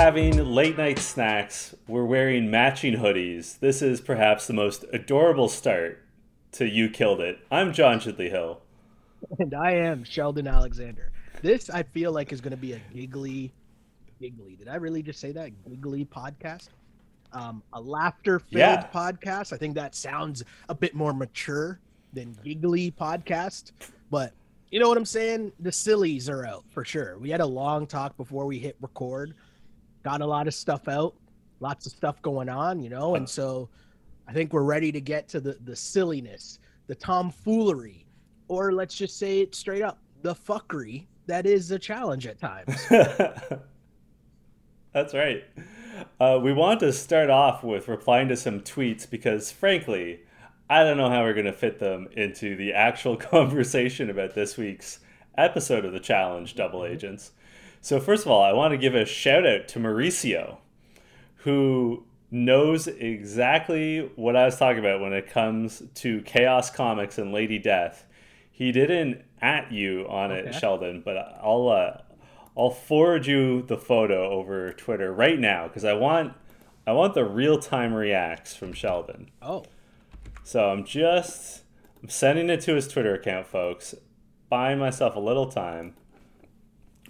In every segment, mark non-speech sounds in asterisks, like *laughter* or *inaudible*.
having late night snacks. We're wearing matching hoodies. This is perhaps the most adorable start to You Killed It. I'm John Chidley Hill. And I am Sheldon Alexander. This, I feel like, is going to be a giggly, giggly. Did I really just say that? Giggly podcast? Um, a laughter filled Yeah. podcast. I think that sounds a bit more mature than giggly podcast. But you know what I'm saying? The sillies are out for sure. We had a long talk before we hit record, got a lot of stuff out, lots of stuff going on, you know, and so I think we're ready to get to the, the silliness, the tomfoolery, or let's just say it straight up, the fuckery that is a challenge at times. *laughs* That's right. Uh, we want to start off with replying to some tweets because, frankly, I don't know how we're going to fit them into the actual *laughs* conversation about this week's episode of the Challenge Double Agents. So, first of all, I want to give a shout out to Mauricio, who knows exactly what I was talking about when it comes to Chaos Comics and Lady Death. He didn't at you on it, Sheldon, but I'll uh, I'll forward you the photo over Twitter right now because I want I want the real time reacts from Sheldon. oh, So I'm just I'm sending it to his Twitter account, folks. Buying myself a little time.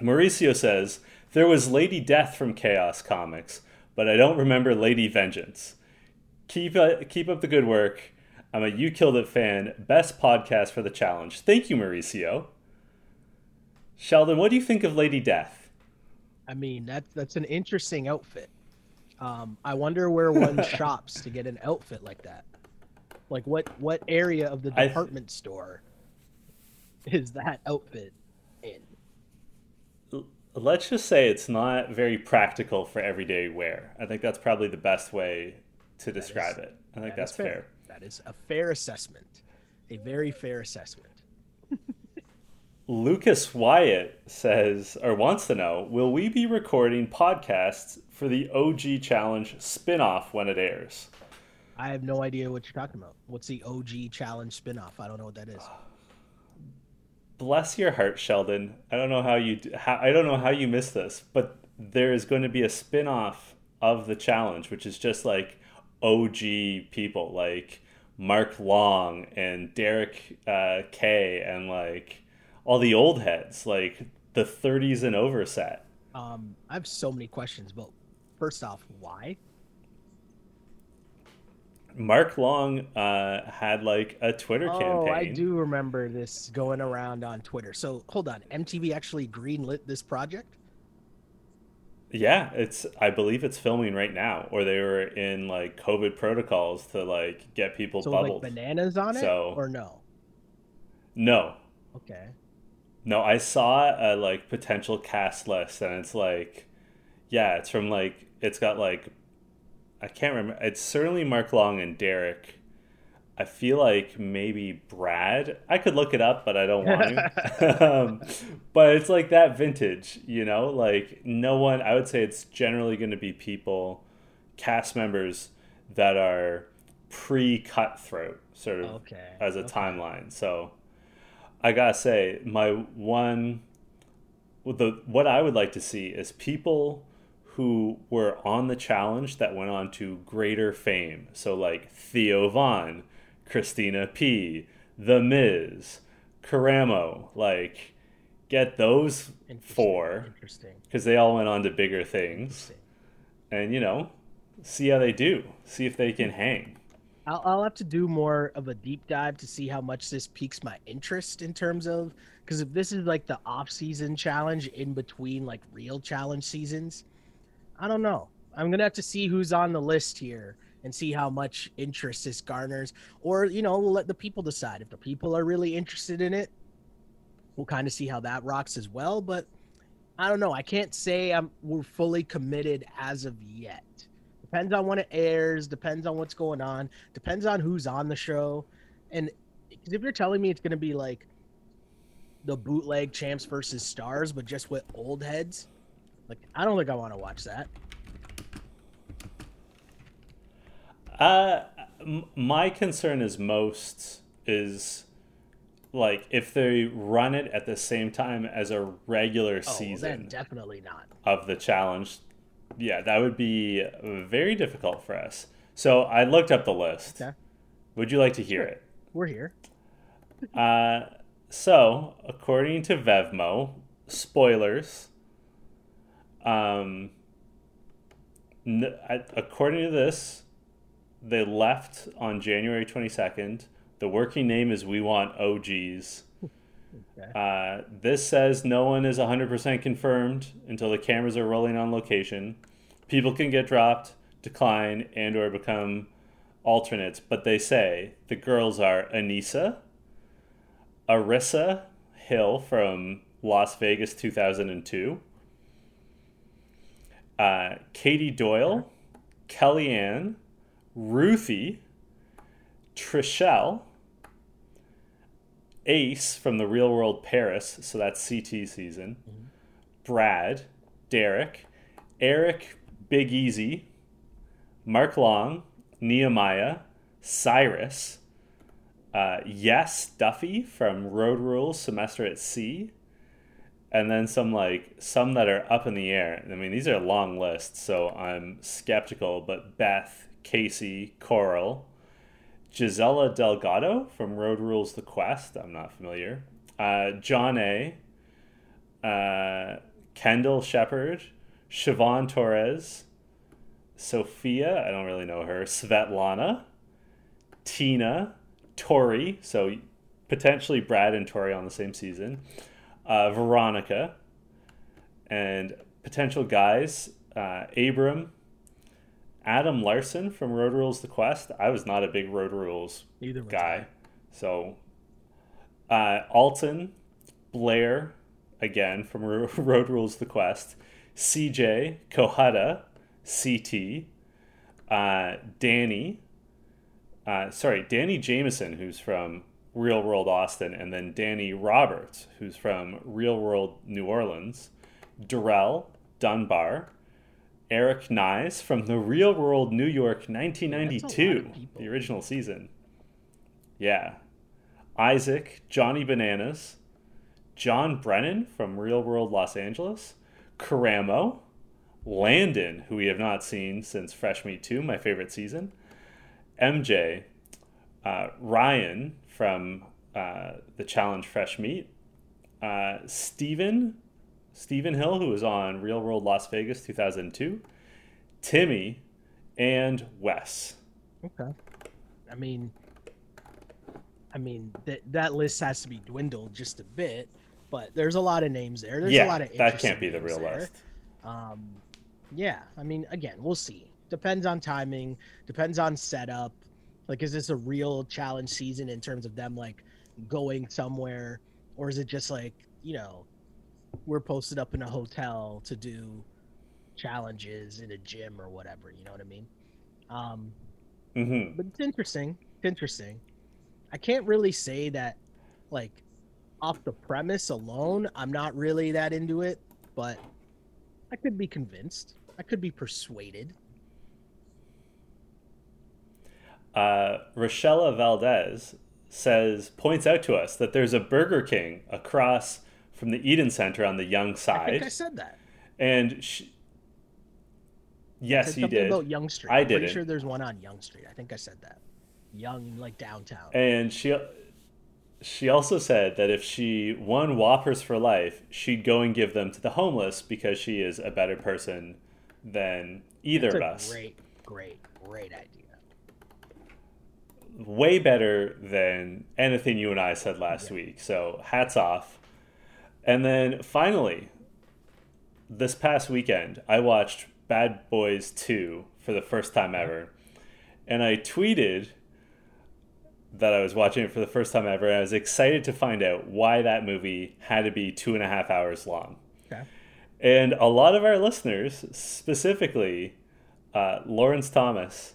Mauricio says there was Lady Death from Chaos Comics, but I don't remember Lady Vengeance. Keep uh, keep up the good work. I'm a You Killed It fan. Best podcast for the challenge. Thank you, Mauricio. Sheldon, what do you think of Lady Death? I mean that's that's an interesting outfit. Um, I wonder where one *laughs* shops to get an outfit like that. Like what what area of the department store is that outfit in? Let's just say it's not very practical for everyday wear. I think that's probably the best way to describe it. I think That is that's fair. That is a fair assessment. A very fair assessment. *laughs* Lucas Wyatt says or wants to know Will we be recording podcasts for the OG Challenge spinoff when it airs? I have no idea what you're talking about. What's the OG challenge spinoff? I don't know what that is. Ah. Bless your heart, Sheldon. I don't know how you how, I don't know how you missed this, but there is going to be a spin off of the challenge, which is just like OG people like Mark Long and Derek uh, Kay and like all the old heads, like the 30s and over set. Um, I have so many questions, but first off, why? Mark Long uh, had like a Twitter Oh, campaign. I do remember this going around on Twitter. So hold on, MTV actually greenlit this project? Yeah, it's I believe it's filming right now, or they were in like COVID protocols to like get people So bubbled. like bananas on it, So- or no? no, Okay. no, I saw a like potential cast list, and it's like, yeah, it's from like it's got like, I can't remember. It's certainly Mark Long and Derek. I feel like maybe Brad. I could look it up, but I don't want to. *laughs* um, but it's like that vintage, you know. Like no one. I would say it's generally going to be people, cast members that are pre-cutthroat, sort of Okay. as a okay. timeline. So I gotta say, my one, the what I would like to see is people who were on the challenge that went on to greater fame. So like Theo Von, Christina P, The Miz, Karamo, like get those Interesting, four Interesting. because they all went on to bigger things, and you know, see how they do, see if they can hang. I'll, I'll have to do more of a deep dive to see how much this piques my interest in terms of because if this is like the off-season challenge in between like real challenge seasons, I don't know. I'm gonna have to see who's on the list here and see how much interest this garners, or you know, we'll let the people decide. If the people are really interested in it, we'll kind of see how that rocks as well. But I don't know. I can't say I'm we're fully committed as of yet. Depends on when it airs. Depends on what's going on. Depends on who's on the show. And 'cause if you're telling me it's gonna be like the bootleg champs versus stars, but just with old heads, like I don't think I want to watch that. Uh, m- my concern is most is like if they run it at the same time as a regular Oh, season definitely not. of the challenge, Yeah, that would be very difficult for us. So I looked up the list. Okay. Would you like to hear it? We're here. Uh, so, according to Vevmo, spoilers. Um, n- I- according to this, they left on January 22nd. The working name is We Want OGs. Okay. Uh, this says no one is 100% confirmed until the cameras are rolling on location. People can get dropped, decline, and or become alternates, but they say the girls are Anissa, Arissa Hill from Las Vegas 2002, uh, Katie Doyle, Kellyanne, Ruthie, Trishelle, Ace from the Real World Paris, so that's CT season, Brad, Derek, Eric Big Easy, Mark Long, Nehemiah, Cyrus, uh, Yes Duffy from Road Rules Semester at Sea, and then some like some that are up in the air. I mean, these are long lists, so I'm skeptical. But Beth, Casey, Coral, Gisela Delgado from Road Rules The Quest. I'm not familiar. Uh, John A. Uh, Kendal Sheppard, Siobhan Torres, Sophia. I don't really know her. Svetlana, Tina, Tori. So potentially Brad and Tori on the same season. Uh, Veronica, and potential guys. Uh, Abram, Adam Larson from Road Rules The Quest. I was not a big Road Rules Neither was guy. So, uh, Alton, Blair, again from *laughs* Road Rules The Quest, CJ, Kohada, CT, uh, Danny, uh, sorry, Danny Jamieson, who's from Real World Austin, and then Danny Roberts, who's from Real World New Orleans, Durrell, Dunbar, Eric Nies from the Real World New York That's a lot 1992, of people. the original season. Yeah. Isaac, Johnny Bananas, John Brennan from Real World Los Angeles, Karamo, Landon, who we have not seen since Fresh Meat 2, my favorite season, MJ, uh, Ryan from uh, the Challenge Fresh Meat, uh, Steven, Stephen Hill, who was on Real World Las Vegas 2002, Timmy, and Wes. Okay. I mean, I mean that that list has to be dwindled just a bit, but there's a lot of names there. There's yeah, a lot of that can't be the real there. list. Um, yeah, I mean, again, we'll see. Depends on timing. Depends on setup. Like, is this a real challenge season in terms of them like going somewhere, or is it just like you know, we're posted up in a hotel to do challenges in a gym or whatever? You know what I mean? Um, hmm but it's interesting. It's interesting. I can't really say that, like, off the premise alone, I'm not really that into it, but I could be convinced. I could be persuaded. Uh, Rochella Valdez says points out to us that there's a Burger King across from the Eaton Centre on the Yonge side. I think I said that. and she, yes, he did, about Yonge Street. I didn't. sure there's one on Yonge Street. I think I said that. Yonge, like downtown. and she she also said that if she won Whoppers for life, she'd go and give them to the homeless because she is a better person than either That's of us. great, great, great idea. Way better than anything you and I said last Yeah. week. So hats off. And then finally, this past weekend, I watched Bad Boys 2 for the first time ever. And I tweeted that I was watching it for the first time ever. And I was excited to find out why that movie had to be two and a half hours long. Okay. And a lot of our listeners, specifically uh, Lawrence Thomas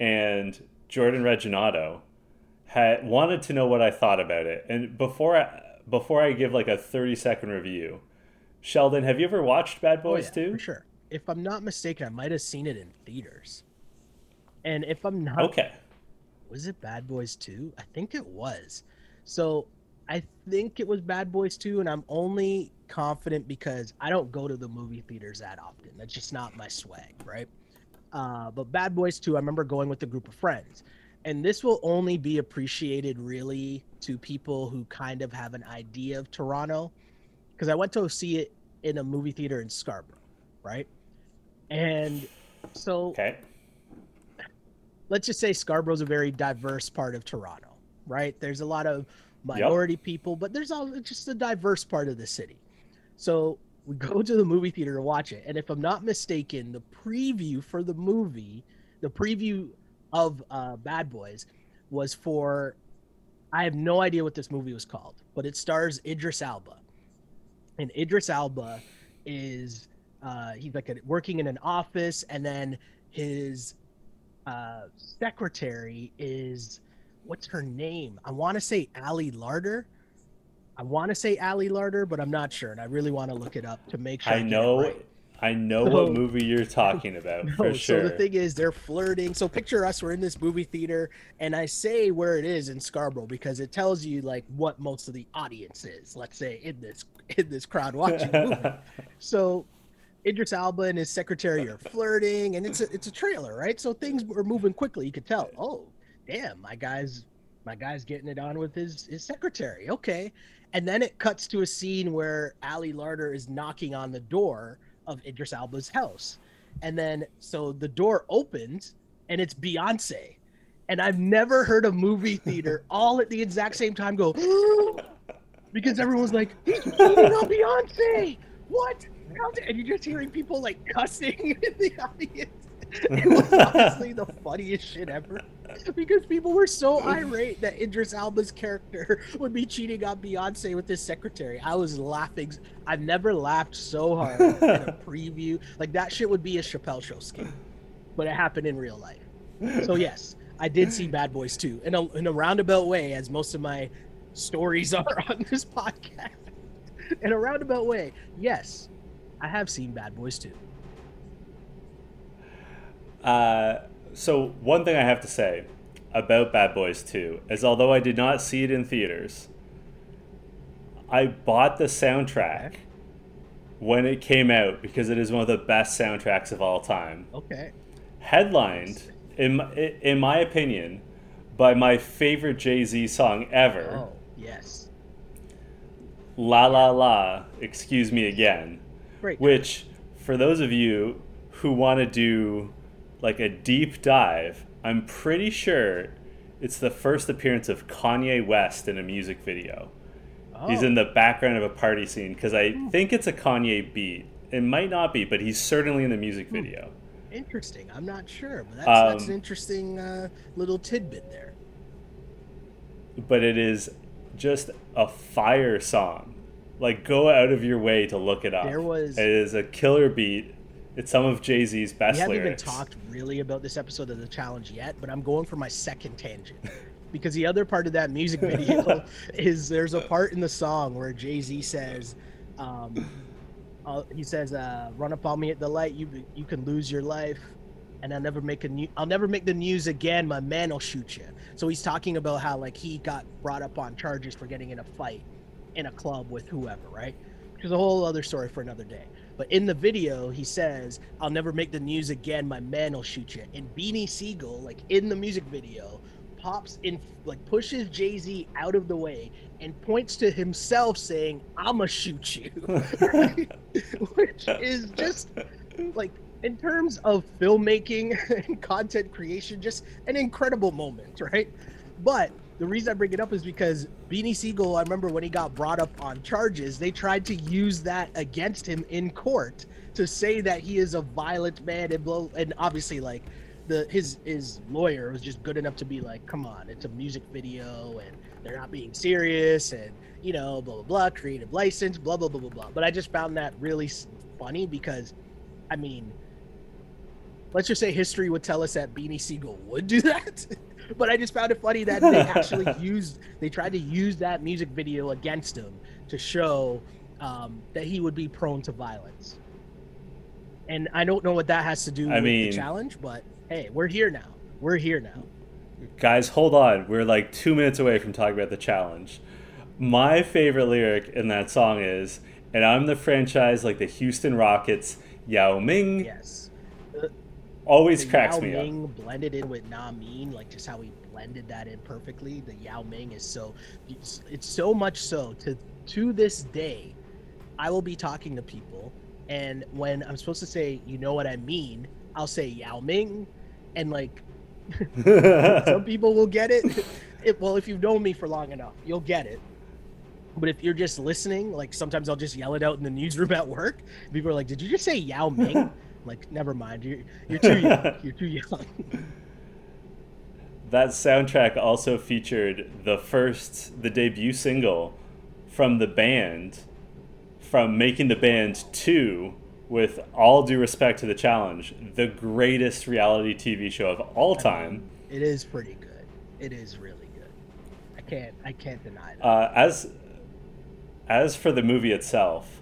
and Jordan Reginato, had wanted to know what I thought about it. And before I, before I give like a thirty second review, Sheldon, have you ever watched Bad Oh, Boys yeah, Two? for sure. If I'm not mistaken, I might have seen it in theaters. And if I'm not Okay. was it Bad Boys 2? I think it was. So I think it was Bad Boys 2, and I'm only confident because I don't go to the movie theaters that often. That's just not my swag, right? Uh, but Bad Boys 2, I remember going with a group of friends. And this will only be appreciated really to people who kind of have an idea of Toronto. Because I went to see it in a movie theater in Scarborough, right? And so Okay. let's just say Scarborough's a very diverse part of Toronto, right? There's a lot of minority people, but there's all just a diverse part of the city. So we go to the movie theater to watch it, and if I'm not mistaken, the preview for the movie, the preview of uh, Bad Boys, was for I have no idea what this movie was called, but it stars Idris Elba, and Idris Elba is uh, he's like a, working in an office, and then his uh, secretary is what's her name? I want to say Ali Larter. I want to say Ali Larter, but I'm not sure, and I really want to look it up to make sure. I know right. I know So- what *laughs* movie you're talking about No, for sure. So the thing is, they're flirting. So picture us, we're in this movie theater, and I say where it is in Scarborough because it tells you like what most of the audience is. Let's say in this in this crowd watching *laughs* movie. So Idris Elba and his secretary are flirting, and it's a it's a trailer, right? So things are moving quickly. You could tell. Oh, damn, my guy's my guy's getting it on with his his secretary. Okay, and then it cuts to a scene where Ali Larter is knocking on the door of Idris Elba's house, and then so the door opens, and it's Beyonce. And I've never heard a movie *laughs* theater all at the exact same time go *laughs* because everyone's like, he's *laughs* cheating on Beyonce. What? And you're just hearing people like cussing in the audience. *laughs* It was honestly the funniest shit ever because people were so irate that Idris Elba's character *laughs* would be cheating on Beyonce with his secretary. I was laughing. I've never laughed so hard in a *laughs* preview. Like that shit would be a Chappelle show skit, but it happened in real life. So yes, I did see Bad Boys 2 in a in a roundabout way, as most of my stories are on this podcast. In a roundabout way, yes, I have seen Bad Boys 2. Uh, so one thing I have to say about Bad Boys 2 is although I did not see it in theaters, I bought the soundtrack when it came out because it is one of the best soundtracks of all time. Okay. Headlined, in my, in my opinion, by my favorite Jay Z song ever, Oh yes, La La La, Excuse Me Again. great. Which, for those of you who want to do like a deep dive, I'm pretty sure it's the first appearance of Kanye West in a music video. Oh, He's in the background of a party scene because I think it's a Kanye beat. It might not be, but he's certainly in the music video. interesting. I'm not sure, but that's, that's Um, an interesting uh, little tidbit there. But it is just a fire song. Like, go out of your way to look it up. There was- It is a killer beat. It's some of Jay Z's best We haven't lyrics. even talked really about this episode of the challenge yet, but I'm going for my second tangent *laughs* because the other part of that music *laughs* video is there's a part in the song where Jay Z says, um, uh, he says, uh, "Run up on me at the light, you you can lose your life." And I'll never make a new. I'll never make the news again. My man will shoot you. So he's talking about how like he got brought up on charges for getting in a fight in a club with whoever, right? Which is a whole other story for another day. But in the video, he says, "I'll never make the news again. My man will shoot you." And Beanie Sigel, like in the music video, pops in, like pushes Jay Z out of the way and points to himself, saying, "I'ma shoot you," *laughs* which is just like in terms of filmmaking *laughs* and content creation, just an incredible moment, right? But the reason I bring it up is because Beanie Sigel, I remember when he got brought up on charges, they tried to use that against him in court to say that he is a violent man and blow and obviously like the his his lawyer was just good enough to be like, come on, it's a music video and they're not being serious and you know, blah blah blah, creative license, blah blah blah blah blah. But I just found that really funny because I mean, let's just say history would tell us that Beanie Sigel would do *laughs* that. But I just found it funny that they actually *laughs* used, they tried to use that music video against him to show um, that he would be prone to violence. And I don't know what that has to do I with mean- the challenge, but hey, we're here now. We're here now. Guys, hold on. We're like two minutes away from talking about the challenge. My favorite lyric in that song is, and I'm the franchise like the Houston Rockets, Yao Ming. Yes. Always the cracks Yao me Ming up. blended in with Na Mean, like just how he blended that in perfectly. The Yao Ming is so it's, it's so much so to to this day, I will be talking to people, and when I'm supposed to say, you know what I mean, I'll say Yao Ming, and like *laughs* some people will get it. *laughs* it. Well, if you've known me for long enough, you'll get it. But if you're just listening, like sometimes I'll just yell it out in the newsroom at work. People are like, "Did you just say Yao Ming?" *laughs* Like, never mind. You're you're too young. *laughs* You're too young. *laughs* that soundtrack also featured the first, the debut single from the band, from Making the Band 2, with all due respect to the challenge, the greatest reality TV show of all time. It is pretty good. It is really good. I can't I can't deny that. Uh, as as for the movie itself,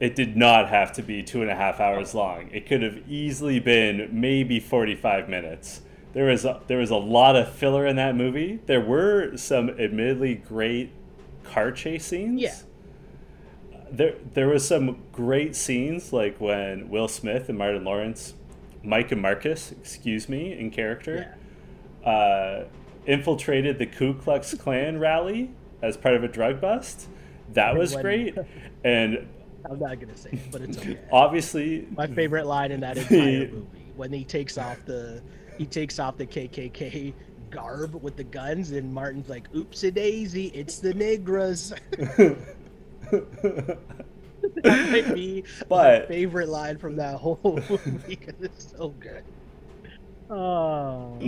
it did not have to be two and a half hours long. It could have easily been maybe forty five minutes. There was a, there was a lot of filler in that movie. There were some admittedly great car chase scenes. Yeah. There there was some great scenes like when Will Smith and Martin Lawrence, Mike and Marcus, excuse me, in character, yeah. uh, infiltrated the Ku Klux Klan rally as part of a drug bust. That was great. *laughs* And I'm not gonna say it, but it's okay. *laughs* obviously, My favorite line in that *laughs* entire movie when he takes off the he takes off the KKK garb with the guns and Martin's like, "Oops a daisy, it's the Negras." *laughs* that might be my But- favorite line from that whole movie because it's so good. Oh,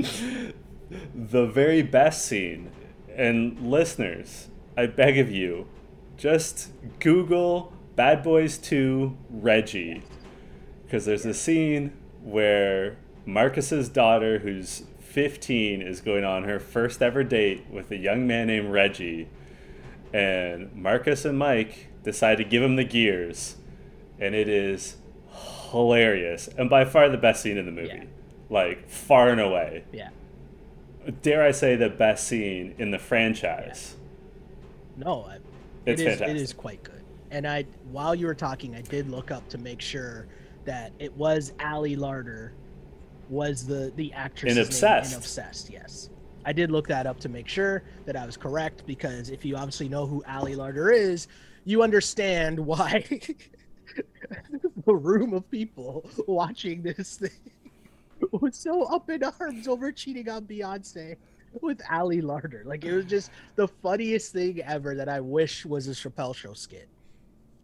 the very best scene, and listeners, I beg of you, just Google Bad Boys 2 Reggie. Because there's a scene where Marcus's daughter, who's 15, is going on her first ever date with a young man named Reggie. And Marcus and Mike decide to give him the gears. And it is hilarious. And by far the best scene in the movie. Yeah. Like, far and away yeah. dare I say, the best scene in the franchise. No, I, It's it is, fantastic. It is quite good. And I, while you were talking, I did look up to make sure that it was Ali Larter, was the the actress In in Obsessed. Obsessed. Yes, I did look that up to make sure that I was correct because if you obviously know who Ali Larter is, you understand why *laughs* the room of people watching this thing was so up in arms over cheating on Beyonce with Ali Larter. Like it was just the funniest thing ever that I wish was a Chappelle show skit.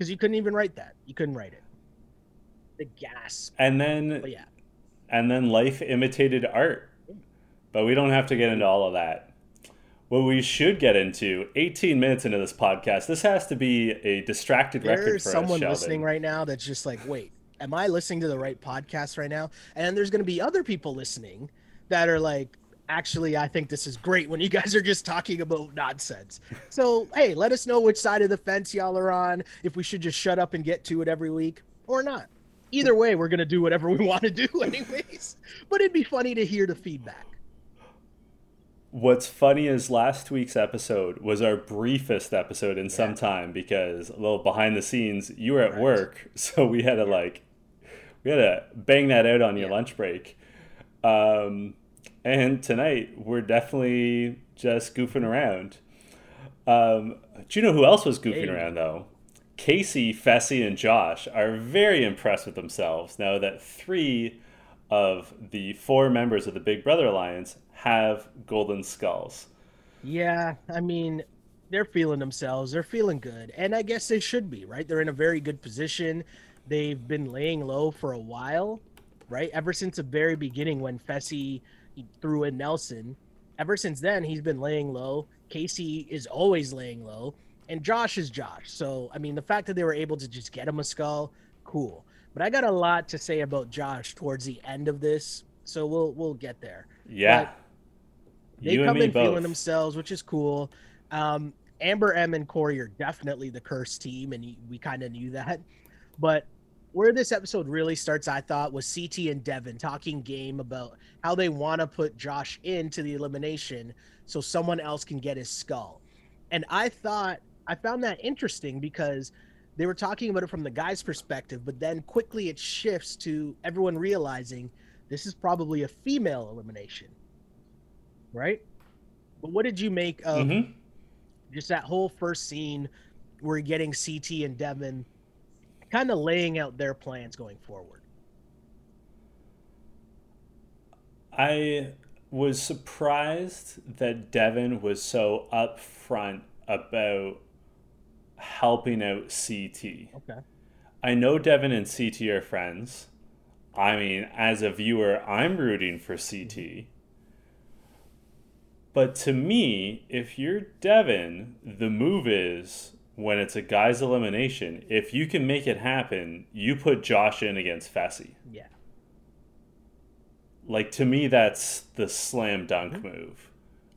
Because you couldn't even write that. You couldn't write it. The gasp. And then, But yeah. and then life imitated art. But we don't have to get into all of that. What we should get into, 18 minutes into this podcast, this has to be a distracted record for someone us, Sheldon. listening right now that's just like, wait, am I listening to the right podcast right now? And there's gonna be other people listening that are like, actually, I think this is great when you guys are just talking about nonsense. So hey, let us know which side of the fence y'all are on, if we should just shut up and get to it every week or not. Either way, we're gonna do whatever we want to do *laughs* anyways. But it'd be funny to hear the feedback. What's funny is last week's episode was our briefest episode in some time because a little behind the scenes, you were at Correct. work, *laughs* so we had to like we had to bang that out on your Yeah. lunch break. Um, and tonight we're definitely just goofing around. Um, do you know who else was goofing Hey. around though? Casey, Fessy, and Josh are very impressed with themselves now that three of the four members of the Big Brother Alliance have golden skulls. Yeah, I mean, they're feeling themselves. They're feeling good. And I guess they should be, right? They're in a very good position. They've been laying low for a while, right? Ever since the very beginning when Fessy threw in Nelson. Ever since then, he's been laying low. Casey is always laying low. And Josh is Josh. So, I mean, the fact that they were able to just get him a skull, cool. But I got a lot to say about Josh towards the end of this. So we'll we'll get there Yeah. they you come me in both. feeling themselves, which is cool. Um, Amber, M, and Corey are definitely the cursed team, and we kind of knew that. But where this episode really starts, I thought, was CT and Devin talking game about how they want to put Josh into the elimination so someone else can get his skull. And I thought I found that interesting because they were talking about it from the guy's perspective, but then quickly it shifts to everyone realizing this is probably a female elimination. Right? But what did you make of mm-hmm. just that whole first scene where you're getting CT and Devin kind of laying out their plans going forward? I was surprised that Devin was so upfront about helping out CT. Okay. I know Devin and CT are friends. I mean, as a viewer, I'm rooting for CT. Mm-hmm. But to me, if you're Devin, the move is when it's a guy's elimination, if you can make it happen, you put Josh in against Fessy. Yeah. Like, to me, that's the slam dunk mm-hmm. move,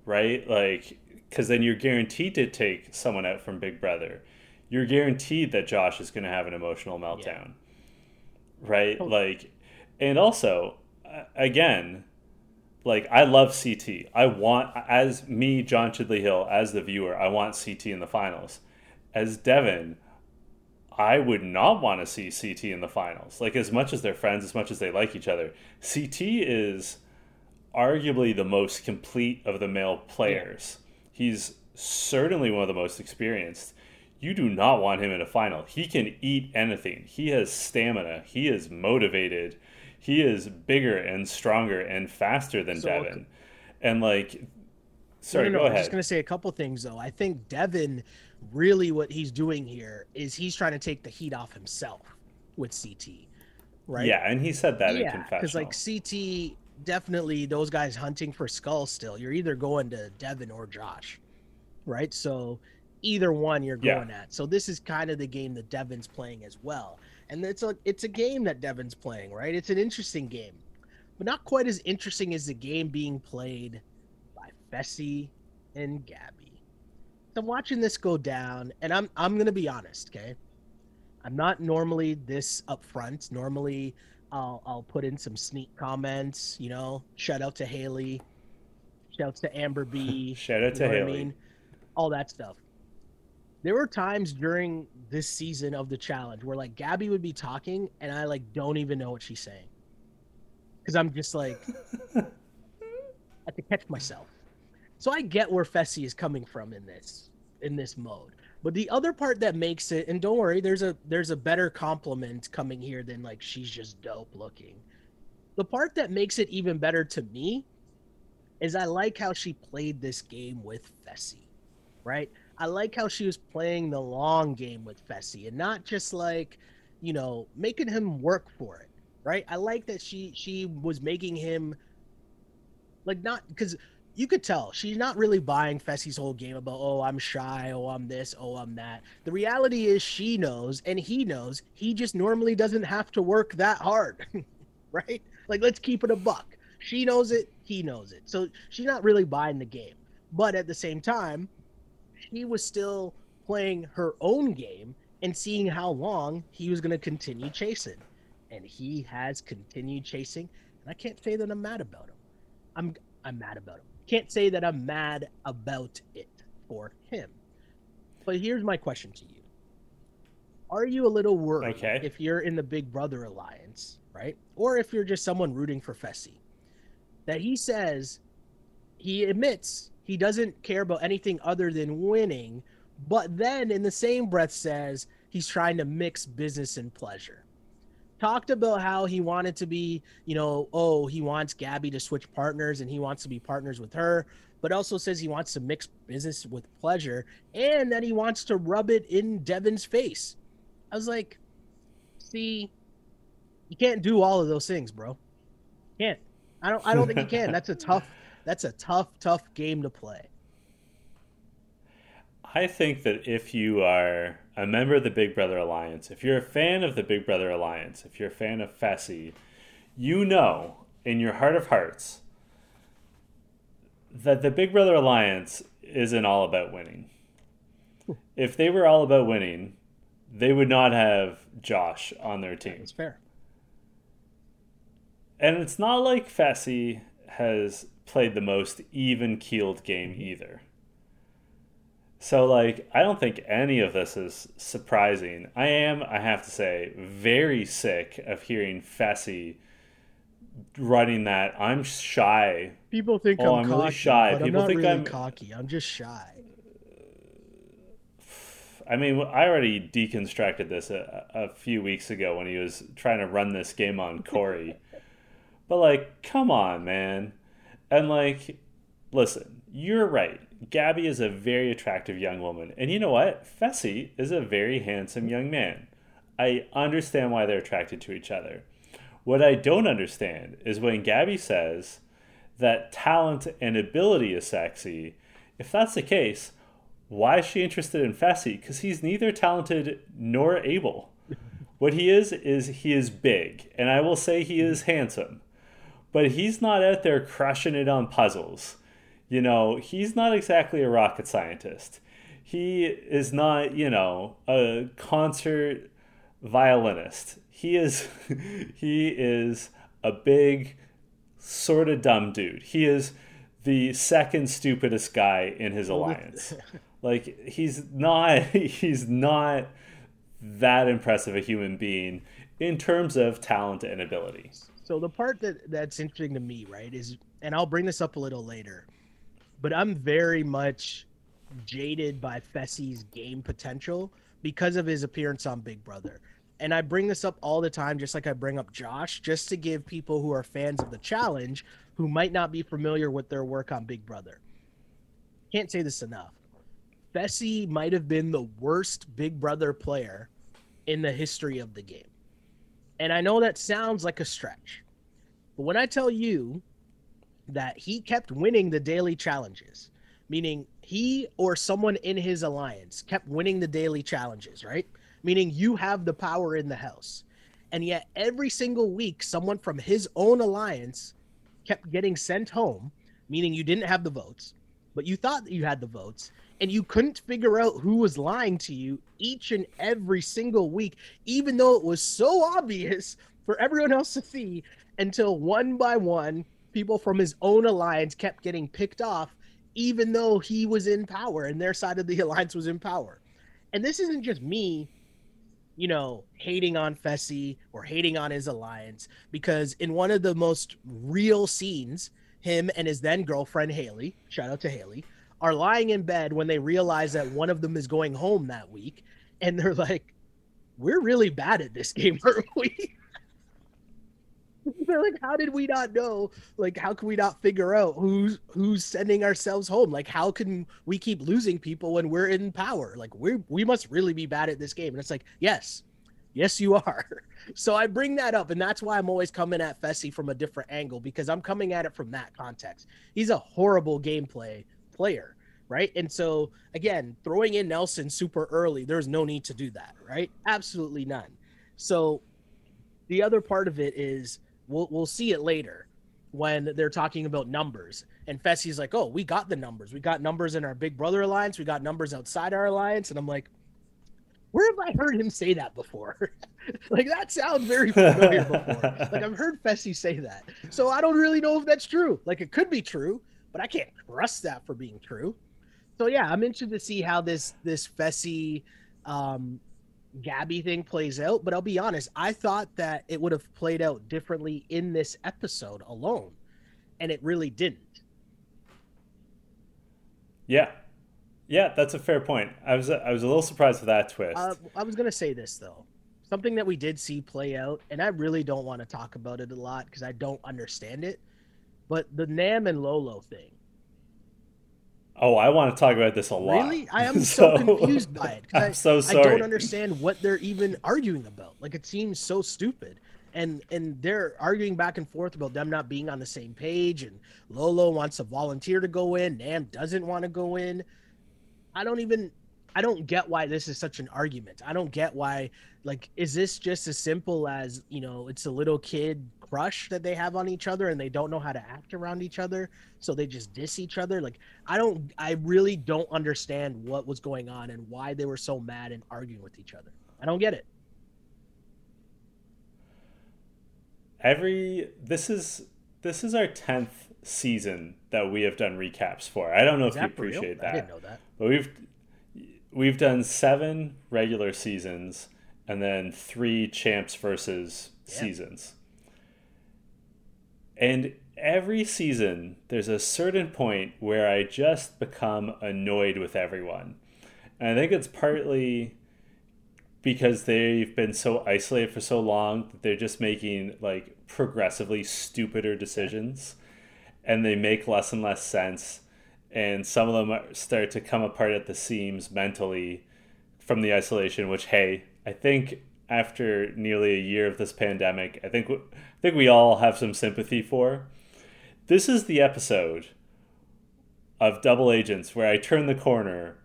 right? Like, because then you're guaranteed to take someone out from Big Brother you're guaranteed that Josh is going to have an emotional meltdown. Yeah. Right? Oh. Like and also again, like I love CT. I want as me John Chidley Hill as the viewer, I want CT in the finals. As Devin, I would not want to see CT in the finals. Like as much as they're friends, as much as they like each other, CT is arguably the most complete of the male players. Yeah. He's certainly one of the most experienced you do not want him in a final. He can eat anything. He has stamina. He is motivated. He is bigger and stronger and faster than so, Devin. And like, sorry, no, no, no, ahead. I'm just gonna say a couple things though. I think Devin, really, what he's doing here is he's trying to take the heat off himself with CT, right? Yeah, and he said that yeah, in confessional. Because like CT, definitely those guys hunting for Skull. Still, you're either going to Devin or Josh, right? So either one you're going yeah. at. So this is kind of the game that Devin's playing as well. And it's a it's a game that Devin's playing, right? It's an interesting game. But not quite as interesting as the game being played by Fessy and Gabby. So I'm watching this go down, and I'm I'm gonna be honest, okay? I'm not normally this upfront. Normally I'll I'll put in some sneak comments, you know, shout out to Haley, shout out to Amber B. *laughs* shout out to Haley. I mean? All that stuff there were times during this season of the challenge where like Gabby would be talking and I like don't even know what she's saying because I'm just like *laughs* I have to catch myself. So I get where Fessy is coming from in this in this mode. But the other part that makes it and don't worry, there's a there's a better compliment coming here than like she's just dope looking. The part that makes it even better to me is I like how she played this game with Fessy. Right? I like how she was playing the long game with Fessy and not just like, you know, making him work for it. Right? I like that she she was making him like not because you could tell she's not really buying Fessy's whole game about oh I'm shy, oh I'm this, oh I'm that. The reality is she knows and he knows he just normally doesn't have to work that hard. *laughs* right? Like let's keep it a buck. She knows it, he knows it. So she's not really buying the game. But at the same time, she was still playing her own game and seeing how long he was going to continue chasing. And he has continued chasing. And I can't say that I'm mad about him. I'm I'm mad about him. Can't say that I'm mad about it for him. But here's my question to you. Are you a little worried okay. if you're in the Big Brother alliance, right? Or if you're just someone rooting for Fessy, that he says he admits he doesn't care about anything other than winning, but then in the same breath says he's trying to mix business and pleasure. Talked about how he wanted to be, you know, oh, he wants Gabby to switch partners and he wants to be partners with her, but also says he wants to mix business with pleasure and that he wants to rub it in Devin's face. I was like, see, you can't do all of those things, bro. Can't. I don't I don't think you can. That's a tough *laughs* that's a tough, tough game to play. I think that if you are a member of the Big Brother Alliance, if you're a fan of the Big Brother Alliance, if you're a fan of Fessy, you know in your heart of hearts that the Big Brother Alliance isn't all about winning. if they were all about winning, they would not have Josh on their team. That's fair. And it's not like Fessy has played the most even keeled game either. So like I don't think any of this is surprising. I am, I have to say, very sick of hearing Fessy running that. I'm shy. People think Oh, I'm, I'm cocky, really shy. People I'm not think really I'm- cocky. I'm just shy. *sighs* I mean, I already deconstructed this a, a few weeks ago when he was trying to run this game on Corey. but like, come on, man. And like, listen, you're right. Gabby is a very attractive young woman. And you know what? Fessy is a very handsome young man. I understand why they're attracted to each other. What I don't understand is when Gabby says that talent and ability is sexy. If that's the case, why is she interested in Fessy? Because he's neither talented nor able. What he is, is he is big, and I will say he is handsome. But he's not out there crushing it on puzzles. You know, he's not exactly a rocket scientist. He is not, you know, a concert violinist. He is *laughs* he is a big sort of dumb dude. He is the second stupidest guy in his alliance. like he's not *laughs* he's not that impressive a human being in terms of talent and ability. So the part that that's interesting to me, right, is, and I'll bring this up a little later, but I'm very much jaded by Fessy's game potential because of his appearance on Big Brother. And I bring this up all the time, just like I bring up Josh, just to give people who are fans of the challenge who might not be familiar with their work on Big Brother. Can't say this enough. Fessy might have been the worst Big Brother player in the history of the game. And I know that sounds like a stretch. But when I tell you that he kept winning the daily challenges, meaning he or someone in his alliance kept winning the daily challenges, right? Meaning you have the power in the house. And yet every single week, someone from his own alliance kept getting sent home, meaning you didn't have the votes, but you thought that you had the votes, and you couldn't figure out who was lying to you each and every single week, even though it was so obvious *laughs* for everyone else to see, until one by one, people from his own alliance kept getting picked off, even though he was in power and their side of the *laughs* alliance was in power. And this isn't just me you know, hating on Fessy or hating on his alliance because in one of the most real scenes, him and his then girlfriend Haley, shout out to Haley, are lying in bed when they realize that one of them is going home that week, and they're like, "We're really bad at this *laughs* game, aren't we?" *laughs* they're like, "How did we not know? Like, how can we not figure out who's who's sending ourselves home? Like, how can we keep losing people when we're in power? Like, we we must really be bad at this game." And it's like, yes, yes, you are. *laughs* So I bring that up, and that's why I'm always coming at Fessy from a different angle because I'm coming at it from that context. He's a horrible gameplay player, right? And so again, throwing in Nelson super early, there's no need to do that, right? Absolutely none. So the other part of it is we'll we'll see it later when they're talking about numbers. And Fessy's like, "Oh, we got the numbers. We got numbers in our Big Brother alliance. We got numbers outside our alliance." And I'm like, "Where have I heard him say that before? *laughs* like that sounds very familiar *laughs* before. like I've heard Fessy say that. So I don't really know if that's true. Like it could be true, but I can't trust that for being true. So yeah, I'm interested to see how this this Fessy um Gabby thing plays out, but I'll be honest, I thought that it would have played out differently in this episode alone, and it really didn't. Yeah, yeah, that's a fair point. I was I was a little surprised with that twist. Uh, I was gonna say this though, something that we did see play out, and I really don't want to talk about it a lot because I don't understand it. But the Nam and Lolo thing, oh, I want to talk about this a lot. really, I am *laughs* so, confused by it. I'm I, so I don't understand what they're even arguing about. Like it seems so stupid. And and they're arguing back and forth about them not being on the same page. And Lolo wants a volunteer to go in. Nam doesn't want to go in. I don't even I don't get why this is such an argument. I don't get why like is this just as simple as, you know, it's a little kid crush that they have on each other and they don't know how to act around each other, so they just diss each other. Like I don't I really don't understand what was going on and why they were so mad and arguing with each other. I don't get it. Every this is this is our tenth season that we have done recaps for. I don't know Is if you that for real? appreciate I that, didn't know that. but we've we've done seven regular seasons and then three champs versus yeah. seasons. And every season, there's a certain point where I just become annoyed with everyone. And I think it's partly because they've been so isolated for so long that they're just making like progressively stupider decisions and they make less and less sense and some of them start to come apart at the seams mentally from the isolation which hey i think after nearly a year of this pandemic i think i think we all have some sympathy for. This is the episode of double agents where i turn the corner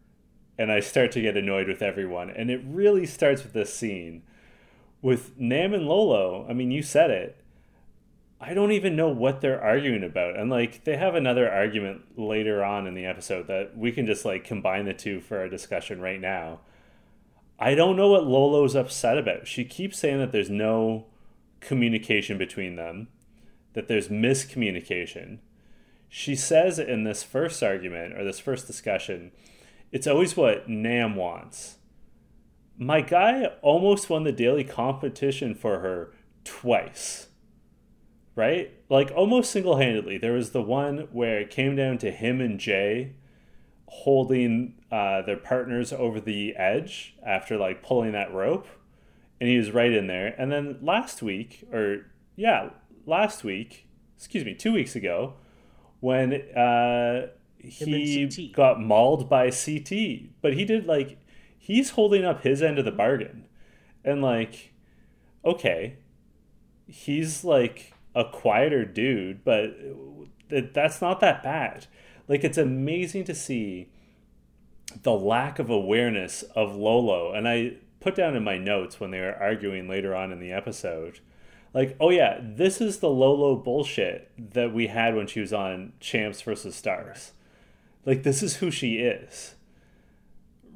and i start to get annoyed with everyone. And it really starts with this scene with nam and lolo. I mean you said it I don't even know what they're arguing about. And like they have another argument later on in the episode that we can just like combine the two for our discussion right now. I don't know what Lolo's upset about. She keeps saying that there's no communication between them, that there's miscommunication. She says in this first argument or this first discussion, it's always what Nam wants. My guy almost won the daily competition for her twice right? Like almost single handedly. There was the one where it came down to him and Jay holding uh, their partners over the edge after like pulling that rope, and he was right in there. And then last week, or yeah, last week, excuse me, two weeks ago, when uh, he got mauled by CT, but he did like he's holding up his end of the bargain, and like, okay, he's like a quieter dude, but that's not that bad. Like it's amazing to see the lack of awareness of Lolo, and I put down in my notes when they were arguing later on in the episode, like, oh yeah, this is the Lolo bullshit that we had when she was on Champs versus Stars. Like this is who she is.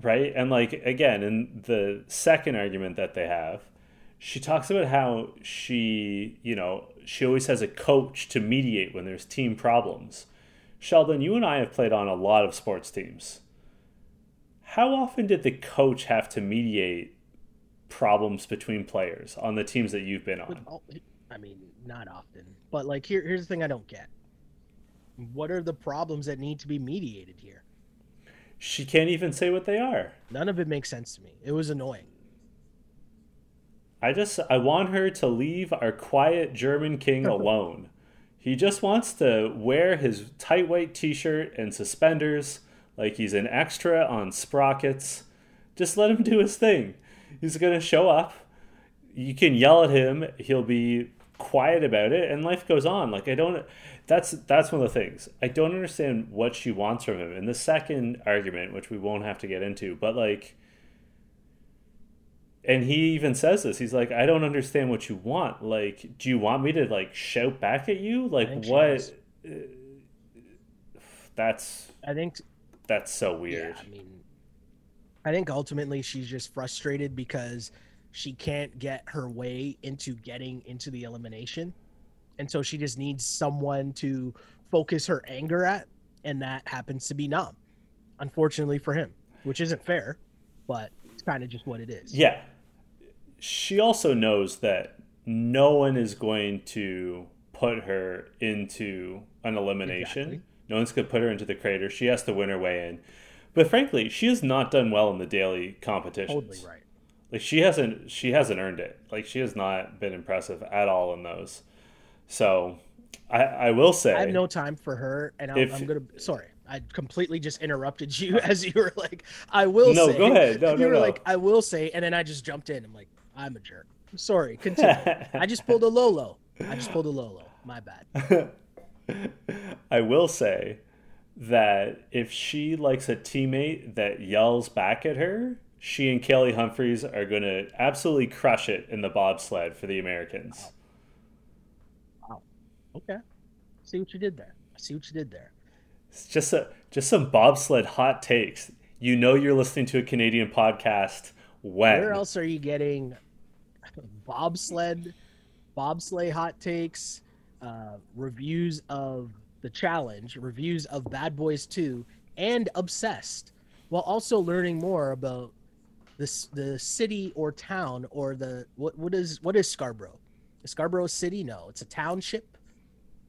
Right? And like again, in the second argument that they have, she talks about how she, you know, she always has a coach to mediate when there's team problems. Sheldon, you and I have played on a lot of sports teams. How often did the coach have to mediate problems between players on the teams that you've been on? I mean, not often. But like here here's the thing I don't get. What are the problems that need to be mediated here? She can't even say what they are. None of it makes sense to me. It was annoying. I just I want her to leave our quiet German king alone. He just wants to wear his tight white t-shirt and suspenders like he's an extra on Sprockets. Just let him do his thing. He's going to show up. You can yell at him, he'll be quiet about it and life goes on. Like I don't that's that's one of the things. I don't understand what she wants from him. In the second argument, which we won't have to get into, but like and he even says this. He's like i don't understand what you want. Like do you want me to like shout back at you? Like what? uh, *sighs* that's i think that's so weird. Yeah, i mean i think ultimately she's just frustrated because she can't get her way into getting into the elimination. And so she just needs someone to focus her anger at and that happens to be Nam unfortunately for him which isn't fair but it's kind of just what it is. Yeah she also knows that no one is going to put her into an elimination. Exactly. No one's going to put her into the crater. She has to win her way in. But frankly, she has not done well in the daily competitions. Totally right. Like she hasn't she hasn't earned it. Like she has not been impressive at all in those. So I, I will say I have no time for her, and I'm, if, I'm gonna. Sorry, I completely just interrupted you *laughs* as you were like, "I will." No, say, go ahead. No, *laughs* you no, were no. like, "I will say," and then I just jumped in. I'm like, I'm a jerk. sorry. Continue. I just pulled a *laughs* Lolo. I just pulled a Lolo. My bad. *laughs* I will say that if she likes a teammate that yells back at her, she and Kaillie Humphries are going to absolutely crush it in the bobsled for the Americans. Wow. wow. Okay. See what you did there. I see what you did there. It's just a just some bobsled hot takes. You know you're listening to a Canadian podcast when. Where else are you getting *laughs* bobsled, bobsleigh hot takes, uh, reviews of the challenge, reviews of Bad Boys 2, and Obsessed. while also learning more about this the city or town or the what what is what is Scarborough? Is Scarborough a city? No, it's a township.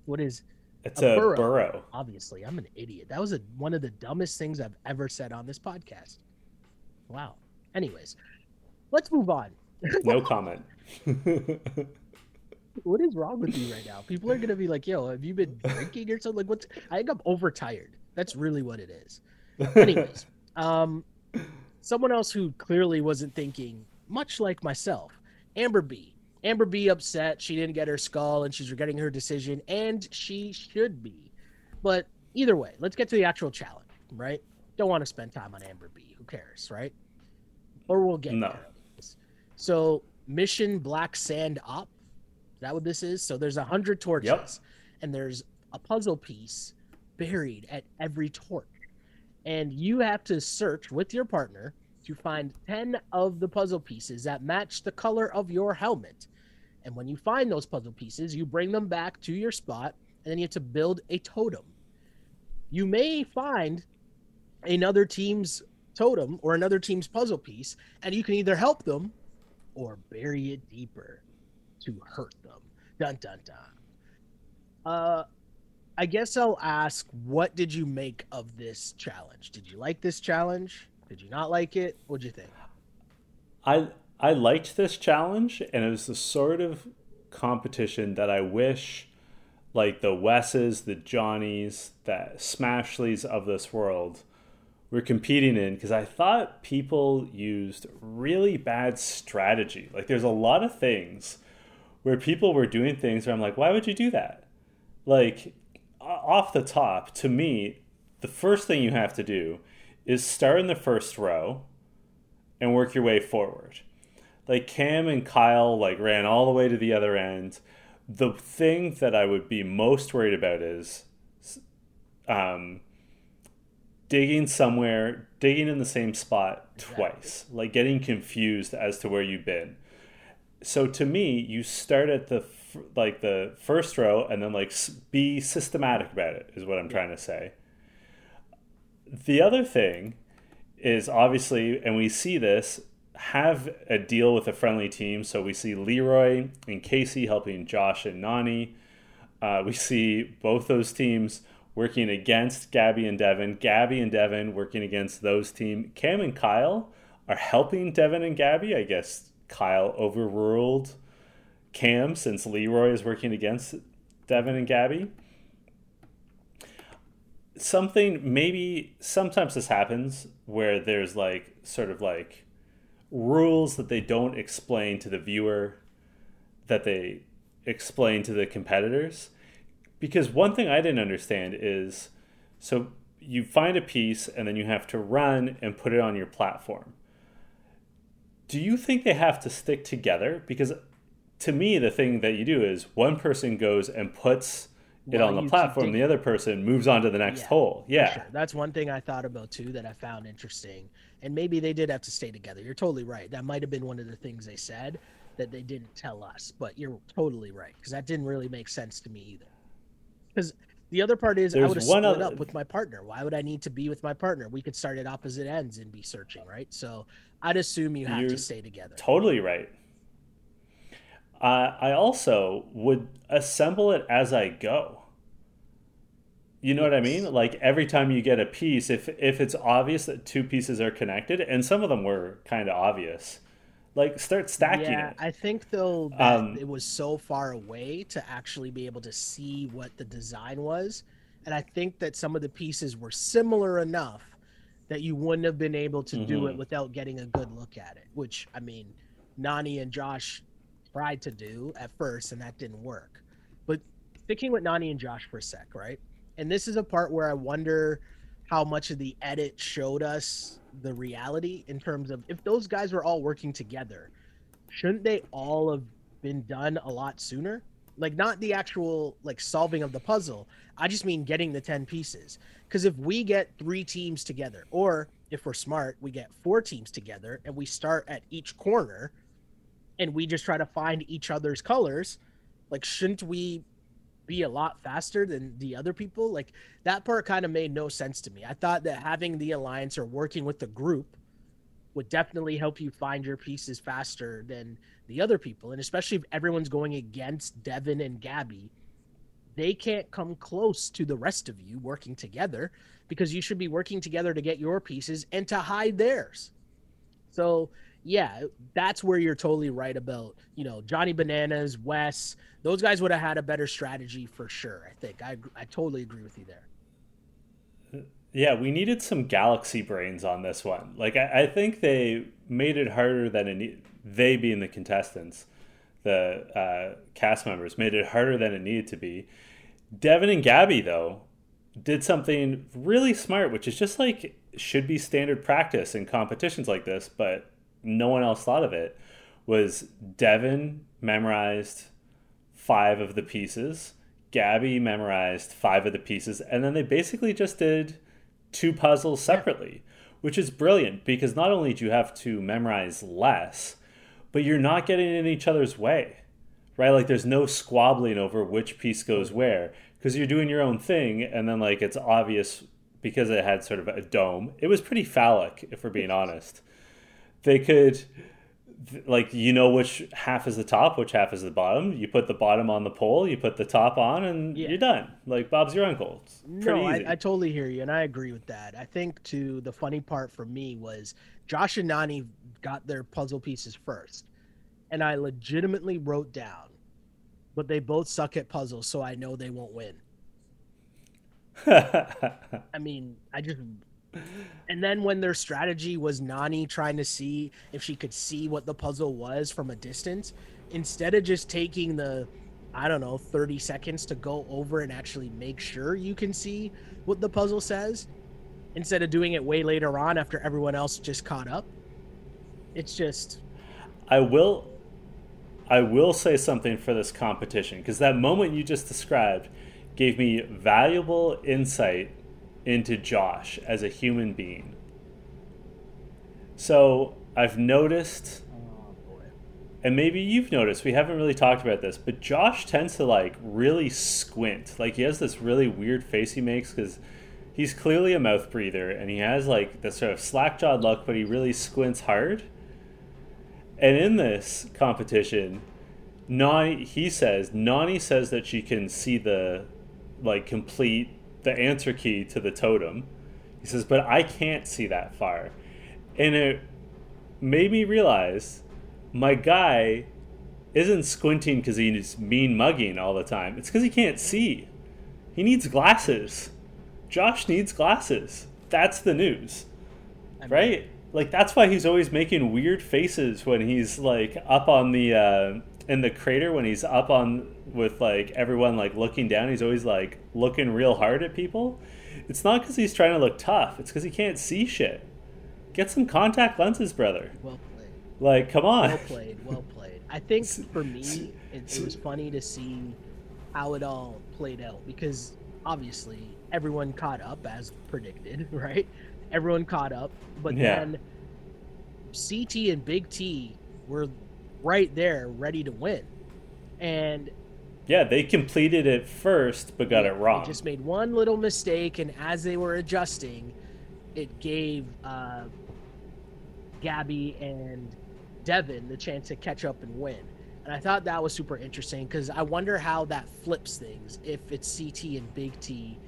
What is it's a, a borough. borough. Obviously, I'm an idiot. That was a, one of the dumbest things I've ever said on this podcast. Wow. Anyways, let's move on. no comment. *laughs* what is wrong with you right now? People are gonna be like, "Yo, have you been drinking or something?" Like, what's? I think I'm overtired. That's really what it is. Anyways, *laughs* um, someone else who clearly wasn't thinking, much like myself, Amber B. Amber B upset she didn't get her skull and she's regretting her decision, and she should be. But either way, let's get to the actual challenge, right? Don't want to spend time on Amber B. Who cares, right? Or we'll get no. there. So mission Black Sand Op. Is that what this is? So there's a hundred torches, yep. and there's a puzzle piece buried at every torch, and you have to search with your partner to find ten of the puzzle pieces that match the color of your helmet. And when you find those puzzle pieces, you bring them back to your spot, and then you have to build a totem. You may find another team's totem or another team's puzzle piece, and you can either help them or bury it deeper to hurt them. Dun dun dun. Uh, I guess I'll ask, what did you make of this challenge? Did you like this challenge? Did you not like it? What'd you think? I I liked this challenge, and it was the sort of competition that I wish, like the Wesses, the Johnnies, the Smashleys of this world, were competing in because I thought people used really bad strategy. Like, there's a lot of things where people were doing things where I'm like, why would you do that? Like, off the top, to me, the first thing you have to do is start in the first row and work your way forward like Kam and Kyle like ran all the way to the other end. The thing that I would be most worried about is um, digging somewhere, digging in the same spot twice, like getting confused as to where you've been. So to me, you start at the like the first row and then like be systematic about it is what I'm trying to say. The other thing is obviously, and we see this have a deal with a friendly team. So we see Leroy and Kaycee helping Josh and Nany. Uh, we see both those teams working against Gabby and Devin. Gabby and Devin working against those team. Kam and Kyle are helping Devin and Gabby. I guess Kyle overruled Kam since Leroy is working against Devin and Gabby. Something maybe sometimes this happens where there's like sort of like rules that they don't explain to the viewer that they explain to the competitors because one thing i didn't understand is so you find a piece and then you have to run and put it on your platform do you think they have to stick together because to me the thing that you do is one person goes and puts it on the platform the other person moves on to the next yeah, hole yeah sure. that's one thing i thought about too that i found interesting and maybe they did have to stay together. You're totally right. That might have been one of the things they said that they didn't tell us, but you're totally right because that didn't really make sense to me either. Because the other part is There's I would have split other... up with my partner. Why would I need to be with my partner? We could start at opposite ends and be searching, right? So I'd assume you have you're to stay together. Totally right. Uh, I also would assemble it as I go. You know what I mean? Like every time you get a piece, if if it's obvious that two pieces are connected, and some of them were kind of obvious, like start stacking yeah, it. I think though um, it was so far away to actually be able to see what the design was, and I think that some of the pieces were similar enough that you wouldn't have been able to mm-hmm. do it mm-hmm. without getting a good look at it. Which I mean, Nany and Josh tried to do at first, and that didn't work. But sticking with Nany and Josh for a sec, right? and this is a part where I wonder how much of the edit showed us the reality in terms of if those guys were all working together, shouldn't they all have been done a lot sooner? Like not the actual like solving of the puzzle. I just mean getting the 10 pieces. Cuz if we get 3 teams together or if we're smart, we get 4 teams together and we start at each corner and we just try to find each other's colors, like shouldn't we be a lot faster than the other people. Like that part kind of made no sense to me. I thought that having the alliance or working with the group would definitely help you find your pieces faster than the other people. And especially if everyone's going against Devin and Gabby, they can't come close to the rest of you working together because you should be working together to get your pieces and to hide theirs. So yeah, that's where you're totally right about, you know, Johnny Bananas, Wes, those guys would have had a better strategy for sure. I think I I totally agree with you there. Yeah, we needed some galaxy brains on this one. Like I, I think they made it harder than it they being the contestants, the uh, cast members made it harder than it needed to be. Devin and Gabby though did something really smart, which is just like should be standard practice in competitions like this, but no one else thought of it was Devin memorized five of the pieces, Gabby memorized five of the pieces, and then they basically just did two puzzles separately, yeah. which is brilliant because not only do you have to memorize less, but you're not getting in each other's way, right? Like there's no squabbling over which piece goes where because you're doing your own thing, and then like it's obvious because it had sort of a dome. It was pretty phallic, if we're being honest they could like you know which half is the top, which half is the bottom. You put the bottom on the pole, you put the top on, and yeah. you're done. Like Bob's your uncle. It's no, I, I, totally hear you, and I agree with that. I think too the funny part for me was Josh and Nany got their puzzle pieces first, and I legitimately wrote down, but they both suck at puzzles, so I know they won't win. *laughs* I mean, I just and then when their strategy was Nany trying to see if she could see what the puzzle was from a distance, instead of just taking the I don't know, 30 seconds to go over and actually make sure you can see what the puzzle says, instead of doing it way later on after everyone else just caught up. It's just I will I will say something for this competition because that moment you just described gave me valuable insight into Josh as a human being. So I've noticed, and maybe you've noticed, we haven't really talked about this, but Josh tends to like really squint. Like he has this really weird face he makes because he's clearly a mouth breather and he has like this sort of slack jawed look, but he really squints hard. And in this competition, Nany he says, Nany says that she can see the like complete the answer key to the totem. He says, but I can't see that far. And it made me realize my guy isn't squinting because he's mean mugging all the time. It's because he can't see. He needs glasses. Josh needs glasses. That's the news. I mean, right? Like that's why he's always making weird faces when he's like up on the uh, in the crater when he's up on with like everyone like looking down he's always like looking real hard at people. It's not because he's trying to look tough it's because he can't see shit. Get some contact lenses brother. Well played. Like come on. Well played well played. I think *laughs* for me it, it was funny to see how it all played out because obviously everyone caught up as predicted *laughs* right? Everyone caught up but yeah. then ct and big t were right there, ready to win. And yeah, they completed it first, but got it wrong. Just made one little mistake, and as they were adjusting, it gave uh, Gabby and Devin the chance to catch up and win. And I thought that was super interesting because I wonder how that flips things if it's CT and Big T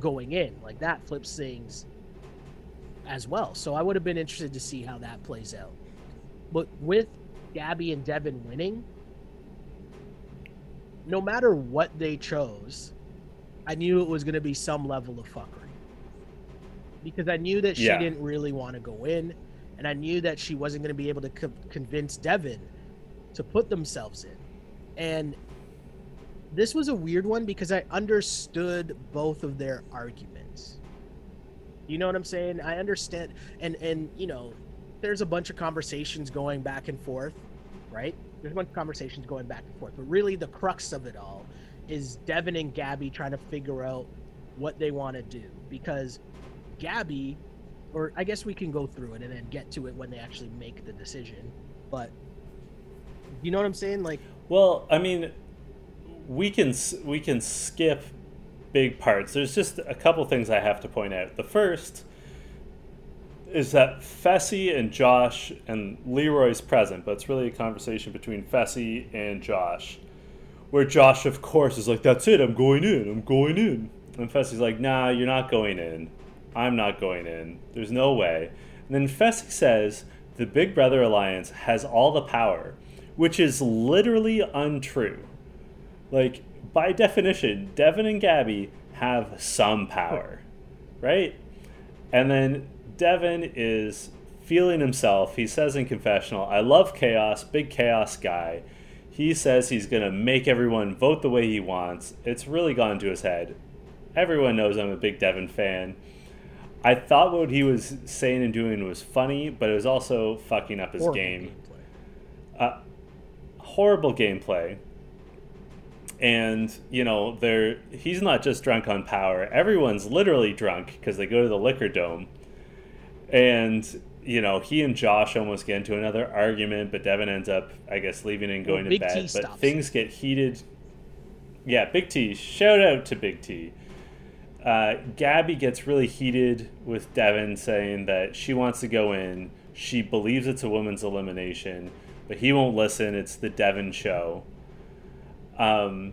going in. Like that flips things as well. So I would have been interested to see how that plays out. But with Gabby and Devin winning, no matter what they chose, I knew it was going to be some level of fuckery. Because I knew that she yeah. didn't really want to go in, and I knew that she wasn't going to be able to co- convince Devin to put themselves in. And this was a weird one because I understood both of their arguments. You know what I'm saying? I understand and and you know, there's a bunch of conversations going back and forth, right? There's a bunch of conversations going back and forth, but really the crux of it all is Devin and Gabby trying to figure out what they want to do because Gabby, or I guess we can go through it and then get to it when they actually make the decision, but you know what I'm saying? Like, well, I mean, we can we can skip big parts. There's just a couple things I have to point out. The first is that Fessy and Josh and Leroy's present, but it's really a conversation between Fessy and Josh, where Josh, of course, is like, "That's it, I'm going in, I'm going in," and Fessy's like, "Nah, you're not going in. I'm not going in. There's no way." And then Fessy says the Big Brother Alliance has all the power, which is literally untrue. Like by definition, Devin and Gabby have some power, right? And then Devin is feeling himself. He says in confessional, I love chaos, big chaos guy. He says he's going to make everyone vote the way he wants. It's really gone to his head. Everyone knows I'm a big Devin fan. I thought what he was saying and doing was funny, but it was also fucking up his horrible game. Gameplay. Uh, horrible gameplay and you know they're he's not just drunk on power everyone's literally drunk because they go to the liquor dome and you know he and josh almost get into another argument but devin ends up i guess leaving and going well, to bed. T but things get heated. Yeah big t. Shout out to big t. Uh, gabby gets really heated with devin saying that she wants to go in. She believes it's a woman's elimination but he won't listen. It's the devin show. Um,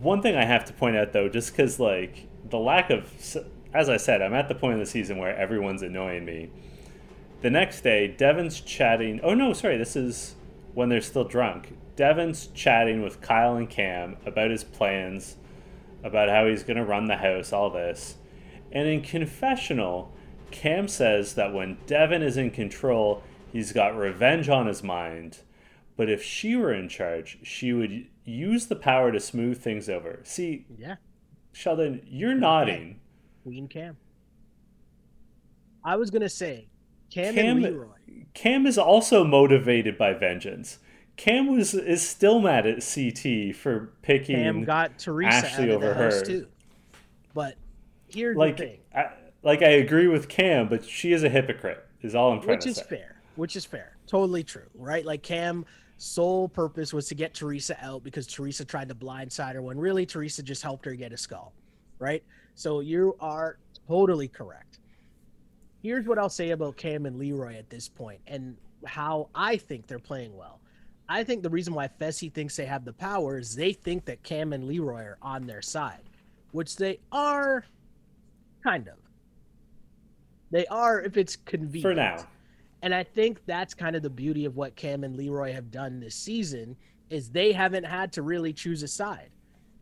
one thing I have to point out though, just because like the lack of, as I said, I'm at the point of the season where everyone's annoying me. The next day, Devin's chatting. Oh no, sorry, this is when they're still drunk. Devin's chatting with Kyle and Kam about his plans, about how he's going to run the house, all this. And in confessional, Kam says that when Devin is in control, he's got revenge on his mind. But if she were in charge, she would use the power to smooth things over. See, yeah, Sheldon, you're nodding. Queen Kam. I was gonna say, Kam, Kam and Leroy. Kam is also motivated by vengeance. Kam was is still mad at CT for picking Kam got Teresa Ashley over her too. But here's like, the thing. I, like I agree with Kam, but she is a hypocrite. Is all I'm trying Which to say. Which is fair. Which is fair. Totally true. Right? Like Kam sole purpose was to get Teresa out because Teresa tried to blindside her when really Teresa just helped her get a skull, right? So you are totally correct. Here's what I'll say about Kam and Leroy at this point and how I think they're playing well. I think the reason why Fessy thinks they have the power is they think that Kam and Leroy are on their side, which they are kind of. They are if it's convenient. For now. And I think that's kind of the beauty of what Kam and Leroy have done this season is they haven't had to really choose a side.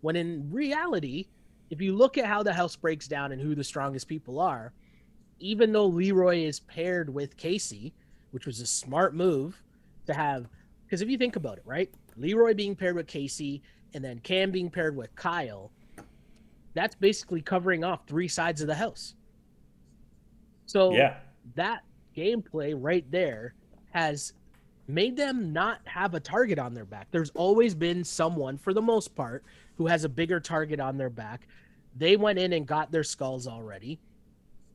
When in reality, if you look at how the house breaks down and who the strongest people are, even though Leroy is paired with Kaycee, which was a smart move to have because if you think about it, right? Leroy being paired with Kaycee and then Kam being paired with Kyle, that's basically covering off three sides of the house. So yeah. that gameplay right there has made them not have a target on their back. There's always been someone, for the most part, who has a bigger target on their back. They went in and got their skulls already.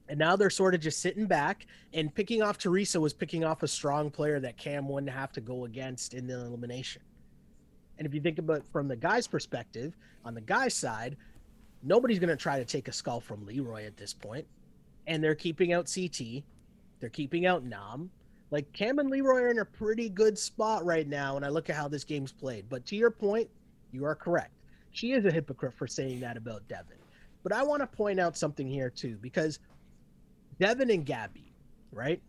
And now they're sort of just sitting back and picking off Teresa was picking off a strong player that Kam wouldn't have to go against in the elimination. And if you think about from the guy's perspective, on the guy's side, nobody's going to try to take a skull from Leroy at this point. And they're keeping out CT. They're keeping out Nam. Like Kam and Leroy are in a pretty good spot right now when I look at how this game's played. But to your point, you are correct. She is a hypocrite for saying that about Devin. But I want to point out something here too, because Devin and Gabby, right?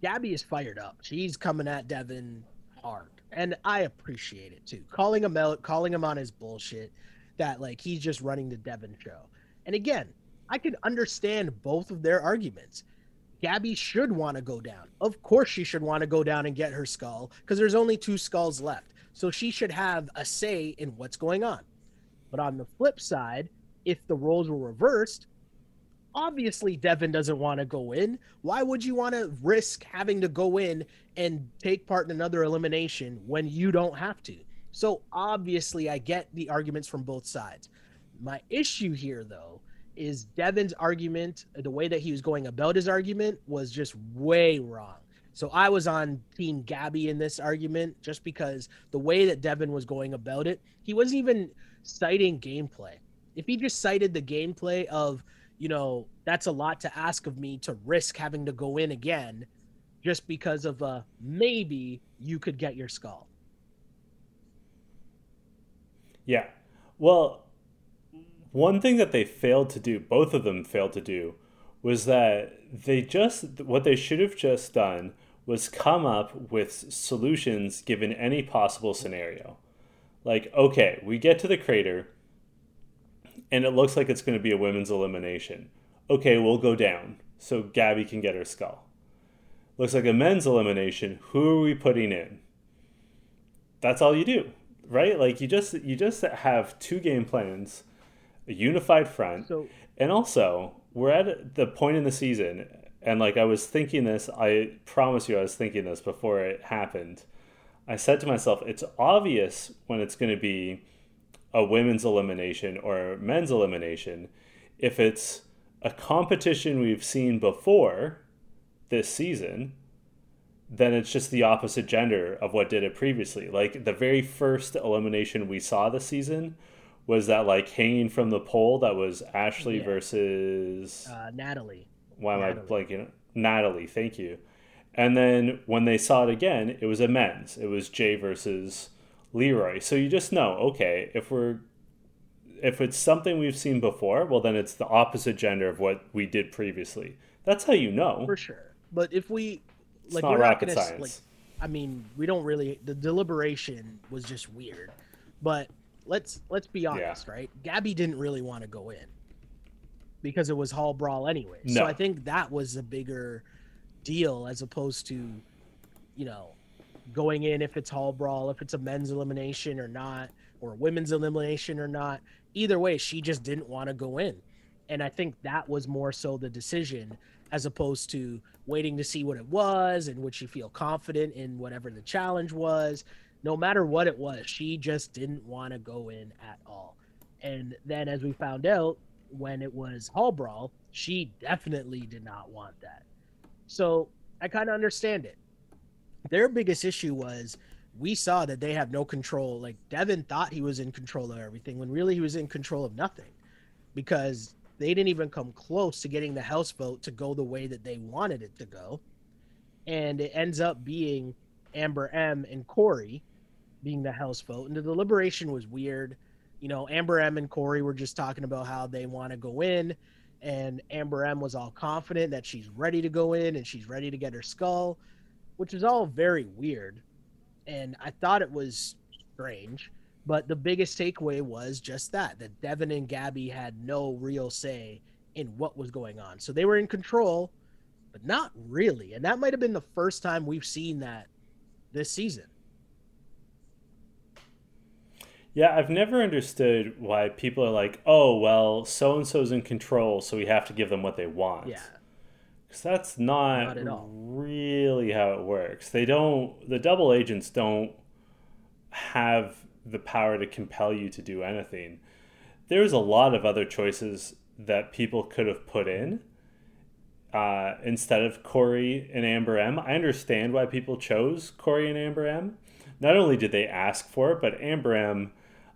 Gabby is fired up. She's coming at Devin hard. And I appreciate it too. Calling him out, calling him on his bullshit that like he's just running the Devin show. And again, I can understand both of their arguments. Gabby should want to go down. Of course, she should want to go down and get her skull because there's only two skulls left. So she should have a say in what's going on. But on the flip side, if the roles were reversed, obviously Devin doesn't want to go in. Why would you want to risk having to go in and take part in another elimination when you don't have to? So obviously, I get the arguments from both sides. My issue here, though, is Devin's argument, the way that he was going about his argument was just way wrong. So I was on Team Gabby in this argument just because the way that Devin was going about it, he wasn't even citing gameplay. If he just cited the gameplay of, you know, that's a lot to ask of me to risk having to go in again just because of uh maybe you could get your skull. Yeah. Well, one thing that they failed to do, both of them failed to do, was that they just what they should have just done was come up with solutions given any possible scenario. Like, okay, we get to the crater and it looks like it's going to be a women's elimination. Okay, we'll go down so Gabby can get her skull. Looks like a men's elimination. Who are we putting in? That's all you do, right? Like you just you just have two game plans, a unified front, so, and also we're at the point in the season and like I was thinking this, I promise you I was thinking this before it happened. I said to myself, it's obvious when it's going to be a women's elimination or a men's elimination. If it's a competition we've seen before this season then it's just the opposite gender of what did it previously. Like the very first elimination we saw this season was that like hanging from the pole that was ashley yeah. versus uh, natalie why Natalie. am I blanking? Natalie, thank you. And then when they saw it again, it was a men's. It was Jay versus Leroy. So you just know, okay, if we're if it's something we've seen before, well then it's the opposite gender of what we did previously. That's how you know. For sure. But if we like not we're rocket not gonna science. like I mean, we don't really the deliberation was just weird. But let's let's be honest, yeah. right? Gabby didn't really want to go in because it was hall brawl anyway. No. So I think that was a bigger deal as opposed to, you know, going in if it's hall brawl, if it's a men's elimination or not, or women's elimination or not. Either way, she just didn't want to go in. And I think that was more so the decision as opposed to waiting to see what it was and would she feel confident in whatever the challenge was. No matter what it was, she just didn't want to go in at all. And then as we found out, when it was Hall Brawl, she definitely did not want that. So I kind of understand it. Their biggest issue was we saw that they have no control. Like Devin thought he was in control of everything when really he was in control of nothing because they didn't even come close to getting the House vote to go the way that they wanted it to go. And it ends up being Amber M and Cory being the House vote. And the deliberation was weird you know, Amber M and Cory were just talking about how they want to go in, and Amber M was all confident that she's ready to go in and she's ready to get her skull, which is all very weird. And I thought it was strange, but the biggest takeaway was just that that Devin and Gabby had no real say in what was going on. So they were in control, but not really. And that might have been the first time we've seen that this season. Yeah, I've never understood why people are like, oh, well, so and so's in control, so we have to give them what they want. Yeah. Because that's not, not really how it works. They don't, the double agents don't have the power to compel you to do anything. There's a lot of other choices that people could have put in uh, instead of Cory and Amber M. I understand why people chose Cory and Amber M. Not only did they ask for it, but Amber M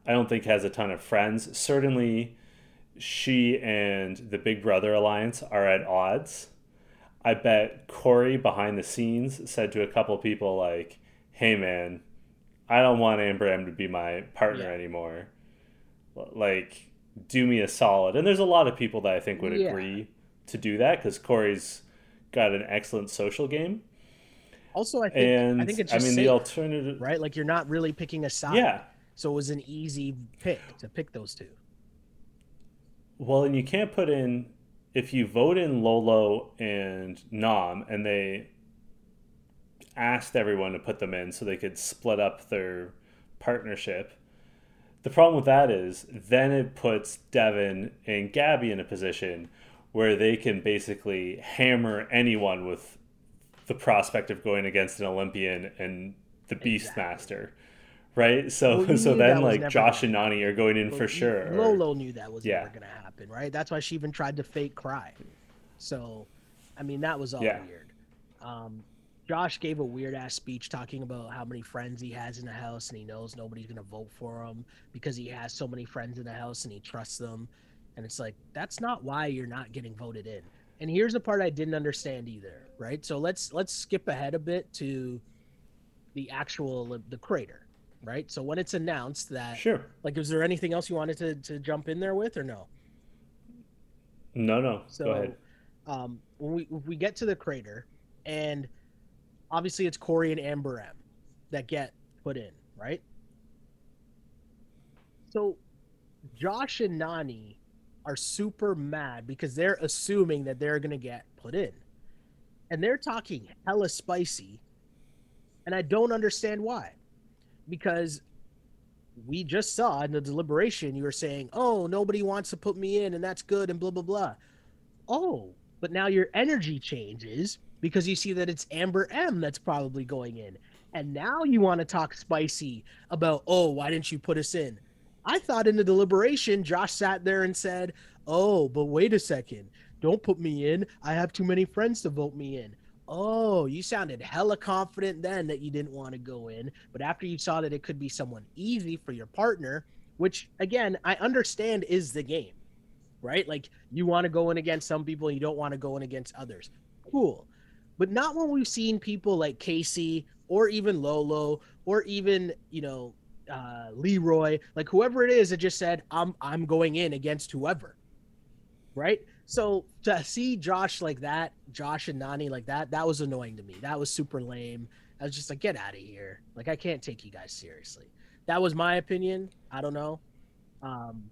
I don't think has a ton of friends. Certainly, she and the Big Brother Alliance are at odds. I bet Cory behind the scenes said to a couple people like, "Hey man, I don't want Amber M to be my partner yeah. anymore. Like, do me a solid." And there's a lot of people that I think would yeah. agree to do that because Cory's got an excellent social game. Also, I think and, I think it's I mean safe, the alternative, right? Like you're not really picking a side. Yeah, so it was an easy pick to pick those two. Well, and you can't put in if you vote in Lolo and Nam and they asked everyone to put them in so they could split up their partnership. The problem with that is then it puts Devin and Gabby in a position where they can basically hammer anyone with the prospect of going against an Olympian and the Beastmaster right? So well, *laughs* so then like Josh and Nany are going in well, for sure. Lolo knew that was yeah. never going to happen, right? That's why she even tried to fake cry. So, I mean, that was all yeah. weird. Um, Josh gave a weird ass speech talking about how many friends he has in the house and he knows nobody's going to vote for him because he has so many friends in the house and he trusts them. And it's like, that's not why you're not getting voted in. And here's the part I didn't understand either, right? So let's let's skip ahead a bit to the actual the crater, right? So when it's announced that Sure. like is there anything else you wanted to to jump in there with or no? No, no. So, Go ahead. Um, when we we get to the crater, and obviously it's Cory and Amber M that get put in, right? So, Josh and Nany are super mad because they're assuming that they're gonna get put in, and they're talking hella spicy, and I don't understand why, because we just saw in the deliberation you were saying, "Oh, nobody wants to put me in, and that's good," and blah blah blah. Oh, but now your energy changes because you see that it's Amber M that's probably going in, and now you want to talk spicy about, "Oh, why didn't you put us in?" I thought in the deliberation, Josh sat there and said, "Oh, but wait a second, don't put me in. I have too many friends to vote me in." Oh, you sounded hella confident then that you didn't want to go in. But after you saw that it could be someone easy for your partner, which again, I understand is the game, right? Like you want to go in against some people, and you don't want to go in against others. Cool. But not when we've seen people like Kaycee or even Lolo or even, you know, uh, Leroy, like whoever it is that just said, I'm I'm going in against whoever. Right? So to see Josh like that, Josh and Nany like that, that was annoying to me. That was super lame. I was just like, get out of here. Like I can't take you guys seriously. That was my opinion. I don't know. Um,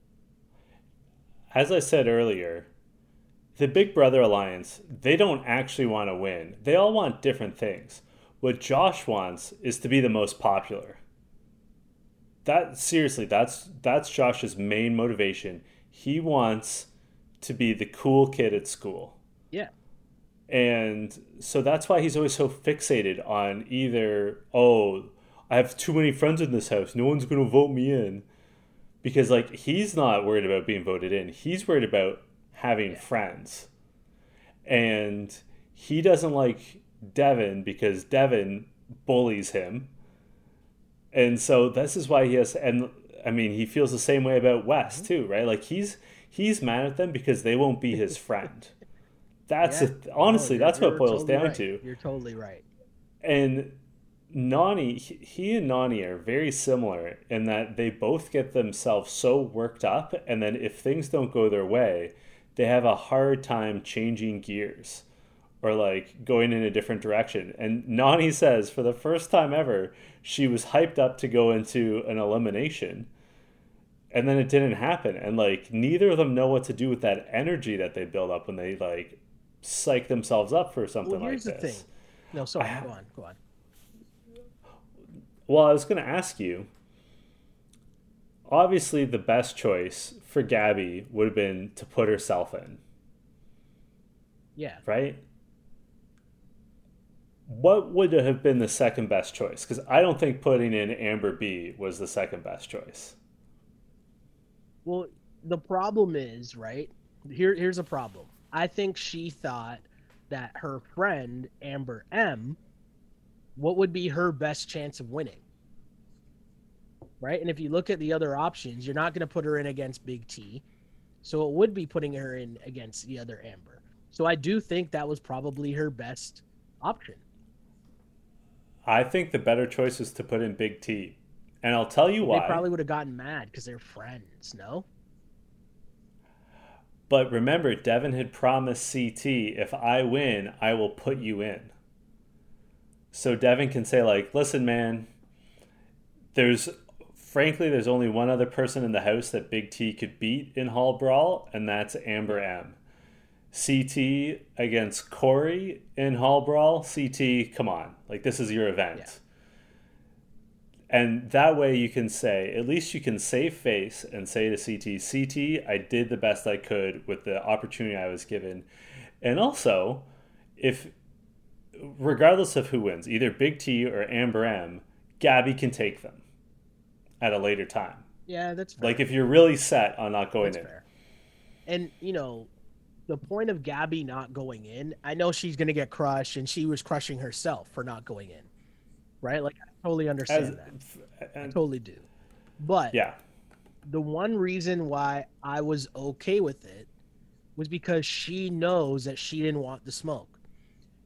As I said earlier, the Big Brother Alliance, they don't actually want to win. They all want different things. What Josh wants is to be the most popular. That seriously, that's that's Josh's main motivation. He wants to be the cool kid at school. yeah. And so that's why he's always so fixated on either, oh, I have too many friends in this house. No one's going to vote me in. Because, like, he's not worried about being voted in. He's worried about having friends. And he doesn't like Devin because Devin bullies him. And so this is why he has, and I mean, he feels the same way about Wes, mm-hmm. too, right? Like, he's he's mad at them because they won't be his friend. *laughs* That's Yeah. a, honestly, No, that's what it boils totally down right. to. You're totally right. And Nany, he- he and Nany are very similar in that they both get themselves so worked up, and then if things don't go their way, they have a hard time changing gears or like going in a different direction. And Nany says for the first time ever, she was hyped up to go into an elimination. And then it didn't happen. And like neither of them know what to do with that energy that they build up when they like psych themselves up for something Well, here's like the this. thing. No, sorry. I- Go on. Go on. Well, I was going to ask you. Obviously, the best choice for Gabby would have been to put herself in, Yeah. right? What would have been the second best choice? Because I don't think putting in Amber B was the second best choice. Well, the problem is, right? Here here's a problem. I think she thought that her friend Amber M what would be her best chance of winning? Right? And if you look at the other options, you're not going to put her in against Big T. So it would be putting her in against the other Amber. So I do think that was probably her best option. I think the better choice is to put in Big T. And I'll tell you why. They probably would have gotten mad because they're friends, no? But remember, Devin had promised CT, if I win, I will put you in. So Devin can say, like, listen, man, there's frankly, there's only one other person in the house that Big T could beat in Hall Brawl, and that's Amber M. CT against Cory in Hall Brawl. CT, come on. Like, this is your event. Yeah. And that way you can say, at least you can save face and say to CT, CT, I did the best I could with the opportunity I was given. And also, if, regardless of who wins, either Big T or Amber M, Gabby can take them at a later time. Yeah, that's fair. Like if you're really set on not going That's in. fair. And you know, the point of Gabby not going in, I know she's gonna get crushed, and she was crushing herself for not going in, right? Like totally understand As- that. I totally do. But yeah. the one reason why I was okay with it was because she knows that she didn't want the smoke.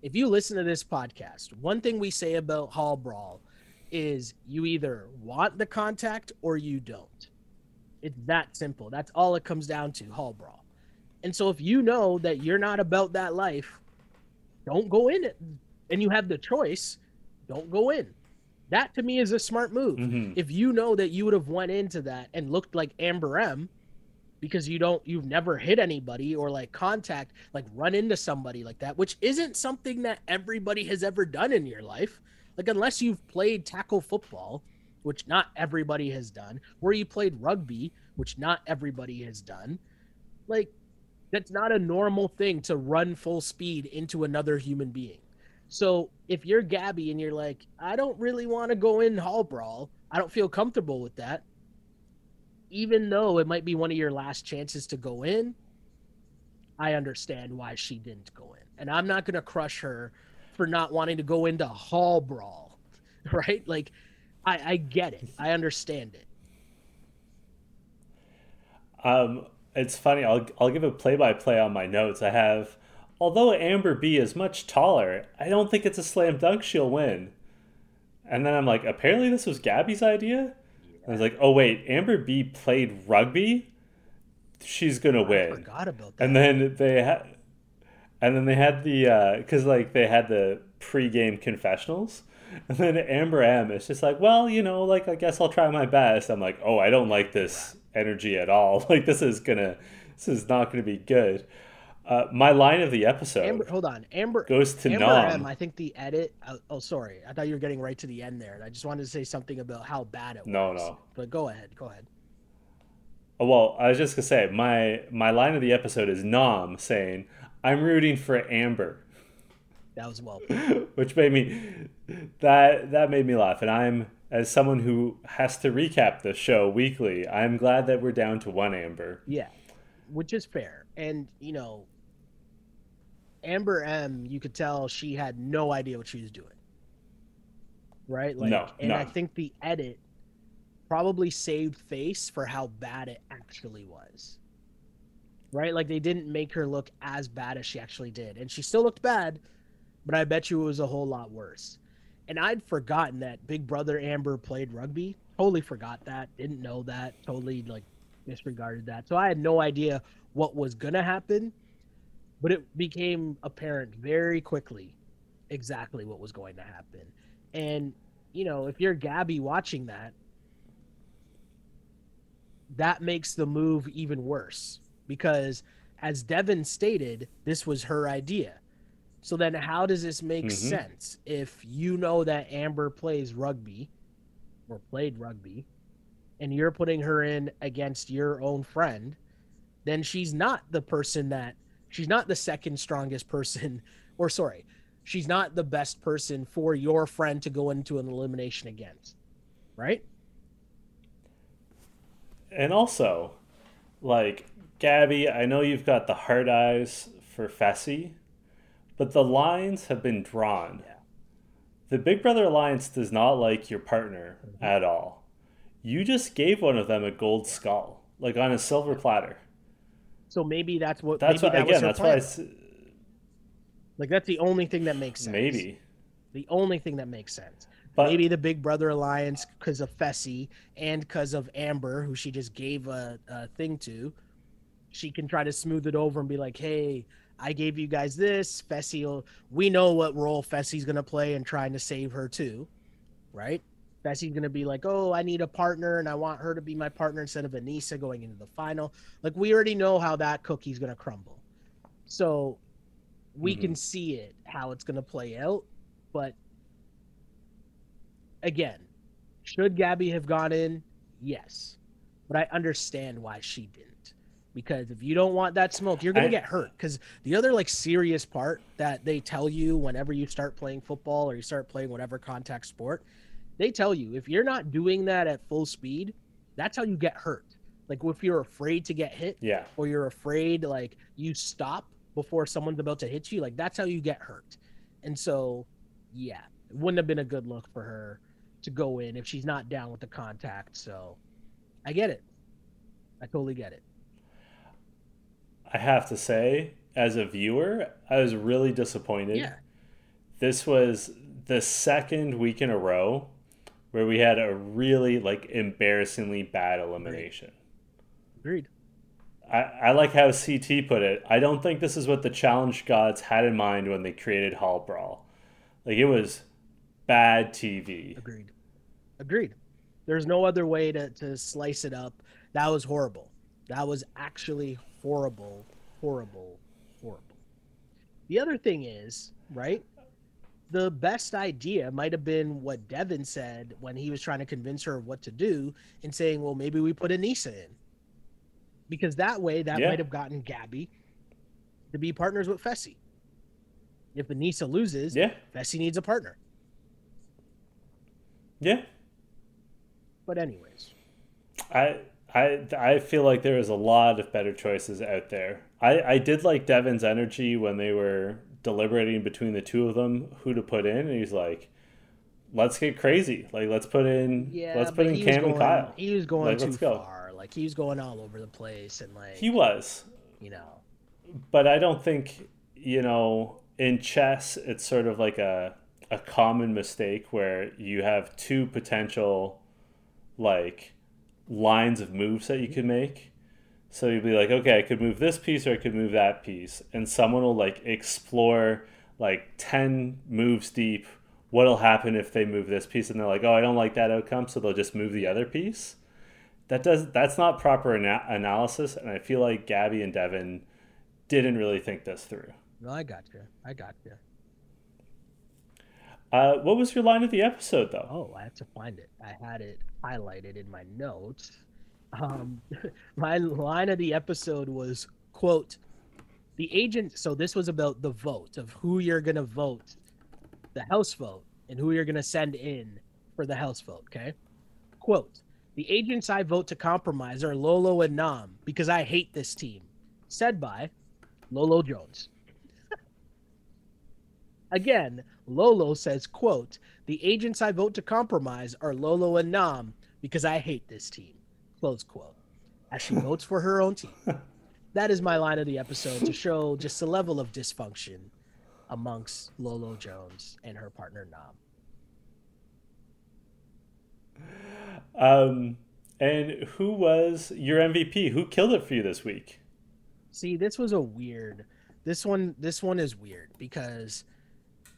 If you listen to this podcast, one thing we say about Hall Brawl is you either want the contact or you don't. It's that simple. That's all it comes down to, Hall Brawl. And so if you know that you're not about that life, don't go in it. And you have the choice, don't go in. That to me is a smart move. Mhm. if you know that you would have went into that and looked like Amber M because you don't you've never hit anybody or like contact like run into somebody like that which isn't something that everybody has ever done in your life. Like unless you've played tackle football which not everybody has done where you played rugby which not everybody has done like that's not a normal thing to run full speed into another human being so if you're Gabby and you're like, I don't really want to go in hall brawl, I don't feel comfortable with that. Even though it might be one of your last chances to go in, I understand why she didn't go in. And I'm not going to crush her for not wanting to go into hall brawl, *laughs* right? Like, I, I get it. I understand it. Um, it's funny. I'll I'll give a play by play on my notes. I have, although Amber B is much taller, I don't think it's a slam dunk she'll win. And then I'm like, apparently this was Gabby's idea. I was like, oh wait, Amber B played rugby. She's gonna I win. forgot about that. And then they had, and then they had the uh, because like they had the pregame confessionals, and then Amber M is just like, well, you know, like I guess I'll try my best. I'm like, oh, I don't like this energy at all. *laughs* Like this is gonna, this is not gonna be good. Uh, my line of the episode Amber, hold on. Amber goes to Amber Nom. M, I think the edit. Oh, oh, sorry. I thought you were getting right to the end there, and I just wanted to say something about how bad it No, was. no. No. But go ahead. Go ahead. Oh, well, I was just gonna say my my line of the episode is Nam saying, "I'm rooting for Amber." That was well. *laughs* which made me that that made me laugh and i'm as someone who has to recap the show weekly i'm glad that we're down to one amber Yeah, which is fair. And you know, Amber M, you could tell she had no idea what she was doing. Right? Like, No, and I think the edit probably saved face for how bad it actually was. Right? Like they didn't make her look as bad as she actually did. And she still looked bad, but I bet you it was a whole lot worse. And I'd forgotten that Big Brother Amber played rugby. Totally forgot that. Didn't know that. Totally like disregarded that. So I had no idea what was going to happen, but it became apparent very quickly exactly what was going to happen. And, you know, if you're Gabby watching that, that makes the move even worse because, as Devin stated, this was her idea. So then, how does this make Mhm. sense if you know that Amber plays rugby or played rugby and you're putting her in against your own friend? Then she's not the person that she's not the second strongest person, *laughs* or sorry, she's not the best person for your friend to go into an elimination against, right? and also like gabby i know you've got the hard eyes for fessy but the lines have been drawn Yeah. the big brother alliance does not like your partner Mm-hmm. at all you just gave one of them a gold skull like on a silver platter So maybe that's what that's maybe what that was again that's why plan. s- Like that's the only thing that makes sense. maybe the only thing that makes sense. But- maybe the Big Brother alliance because of Fessy and because of Amber, who she just gave a, a thing to. She can try to smooth it over and be like, "Hey, I gave you guys this. Fessy, we know what role Fessy's gonna play in trying to save her too, right? Fessy's gonna be like, "Oh, I need a partner, and I want her to be my partner instead of Aneesa going into the final." Like we already know how that cookie's gonna crumble, so we Mhm. can see it how it's gonna play out. But again, should Gabby have gone in? Yes. But I understand why she didn't. Because if you don't want that smoke, you're going to get hurt. Because the other like serious part that they tell you whenever you start playing football or you start playing whatever contact sport, they tell you if you're not doing that at full speed, that's how you get hurt. Like if you're afraid to get hit, Yeah. or you're afraid like you stop before someone's about to hit you, like that's how you get hurt. And so, yeah, it wouldn't have been a good look for her to go in if she's not down with the contact. So, I get it. I totally get it. I have to say, as a viewer, I was really disappointed. Yeah. This was the second week in a row where we had a really like embarrassingly bad elimination. Agreed. I, I like how CT put it. I don't think this is what the challenge gods had in mind when they created Hall Brawl. Like it was bad TV. Agreed. Agreed. There's no other way to, to slice it up. That was horrible. That was actually horrible, horrible, horrible. The other thing is, right? The best idea might have been what Devin said when he was trying to convince her of what to do and saying, well, maybe we put Aneesa in. Because that way, that Yeah. might have gotten Gabby to be partners with Fessy. If Aneesa loses, Yeah, Fessy needs a partner. yeah. But, anyways, I I I feel like there is a lot of better choices out there. I I did like Devin's energy when they were deliberating between the two of them who to put in, and he's like, "Let's get crazy! Like let's put in Yeah, let's put in Kam and going- Kyle." He was going Like, too let's go. far. Like he was going all over the place, and like He was, you know, but I don't think you know in chess it's sort of like a a common mistake where you have two potential like lines of moves that you could mm-hmm. make. So you'd be like, okay, I could move this piece or I could move that piece, and someone will like explore like ten moves deep. What'll happen if they move this piece? And they're like, oh, I don't like that outcome, so they'll just move the other piece. That does that's not proper ana- analysis, and I feel like Gabby and Devin didn't really think this through. no, I got you. I got you. Uh, what was your line of the episode, though? Oh, I have to find it. I had it highlighted in my notes. Um, *laughs* my line of the episode was quote, "The agent." So this was about the vote of who you're gonna vote, the House vote, and who you're gonna send in for the House vote. Okay, quote. The agents I vote to compromise are Lolo and Nam because I hate this team. Said by Lolo Jones. *laughs* Again, Lolo says, quote, the agents I vote to compromise are Lolo and Nam because I hate this team. Close quote. As she votes for her own team. *laughs* That is my line of the episode to show just the level of dysfunction amongst Lolo Jones and her partner Nam. Um, and who was your MVP? Who killed it for you this week? See, this was a weird. This one, this one is weird because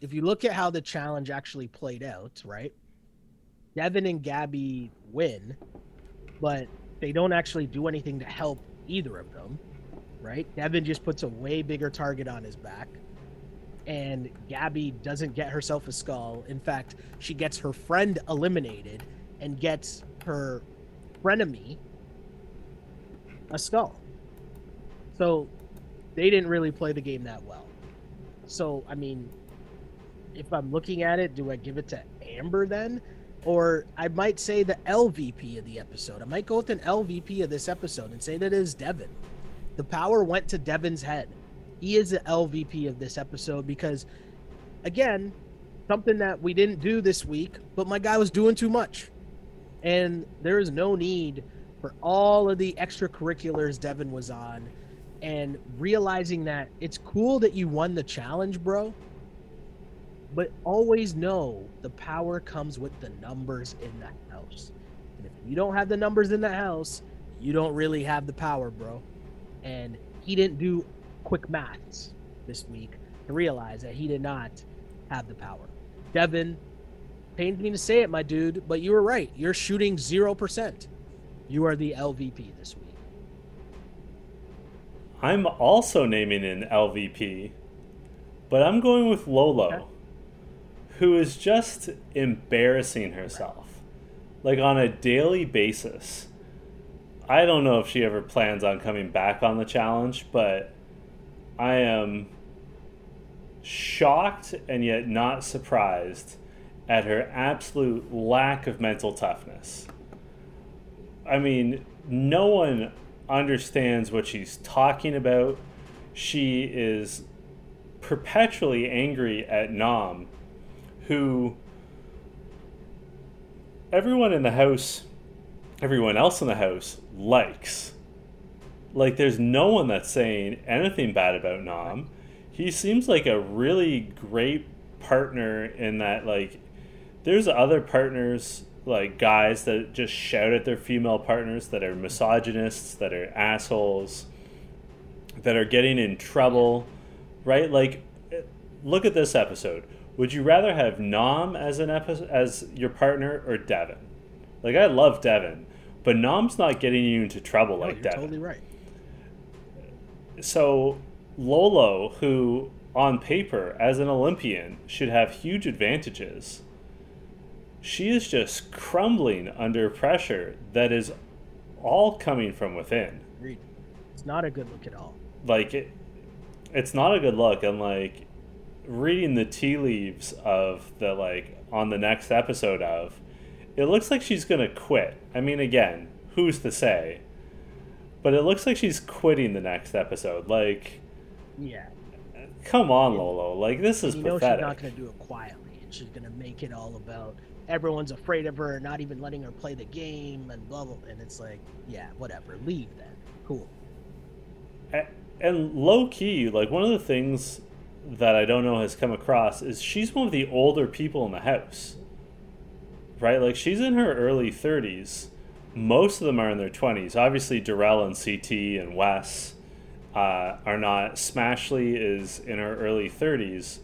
if you look at how the challenge actually played out, right? Devin and Gabby win, but they don't actually do anything to help either of them, right? Devin just puts a way bigger target on his back, and Gabby doesn't get herself a skull. In fact, she gets her friend eliminated and gets her frenemy a skull. So they didn't really play the game that well. So, I mean, if I'm looking at it, do I give it to Amber then? Or I might say the LVP of the episode. I might go with an LVP of this episode and say that it is Devin. The power went to Devin's head. He is the LVP of this episode because, again, something that we didn't do this week, but my guy was doing too much. And there is no need for all of the extracurriculars Devin was on and realizing that it's cool that you won the challenge, bro. But always know the power comes with the numbers in the house. And if you don't have the numbers in the house, you don't really have the power, bro. And he didn't do quick maths this week to realize that he did not have the power. Devin, pains me to say it, my dude, but you were right. You're shooting 0%. You are the LVP this week. I'm also naming an LVP, but I'm going with Lolo, Okay. Who is just embarrassing herself, like on a daily basis. I don't know if she ever plans on coming back on the challenge, but I am shocked and yet not surprised at her absolute lack of mental toughness. I mean, no one understands what she's talking about. She is perpetually angry at Nam, who everyone in the house, everyone else in the house likes. Like, there's no one that's saying anything bad about Nam. He seems like a really great partner in that, like, there's other partners, like guys that just shout at their female partners that are misogynists, that are assholes, that are getting in trouble, right? Like, look at this episode. Would you rather have Nam as an episode as your partner or Devin? Like, I love Devin, but Nam's not getting you into trouble No, like Devin totally right. so Lolo, who on paper as an Olympian should have huge advantages, she is just crumbling under pressure that is all coming from within. It's not a good look at all. Like it, it's not a good look. And like reading the tea leaves of the like on the next episode of, it looks like she's gonna quit. I mean, again, who's to say? But it looks like she's quitting the next episode. Like, Yeah. come on, Lolo. Like this is you know pathetic. she's not to do it quietly, and she's to make it all about everyone's afraid of her, not even letting her play the game, and blah blah. And it's like, yeah, whatever. Leave then. Cool. And low key, like one of the things that I don't know has come across is she's one of the older people in the house. Right? Like she's in her early 30s. Most of them are in their 20s. Obviously, Darrell and CT and Wes uh, are not. Smashley is in her early 30s.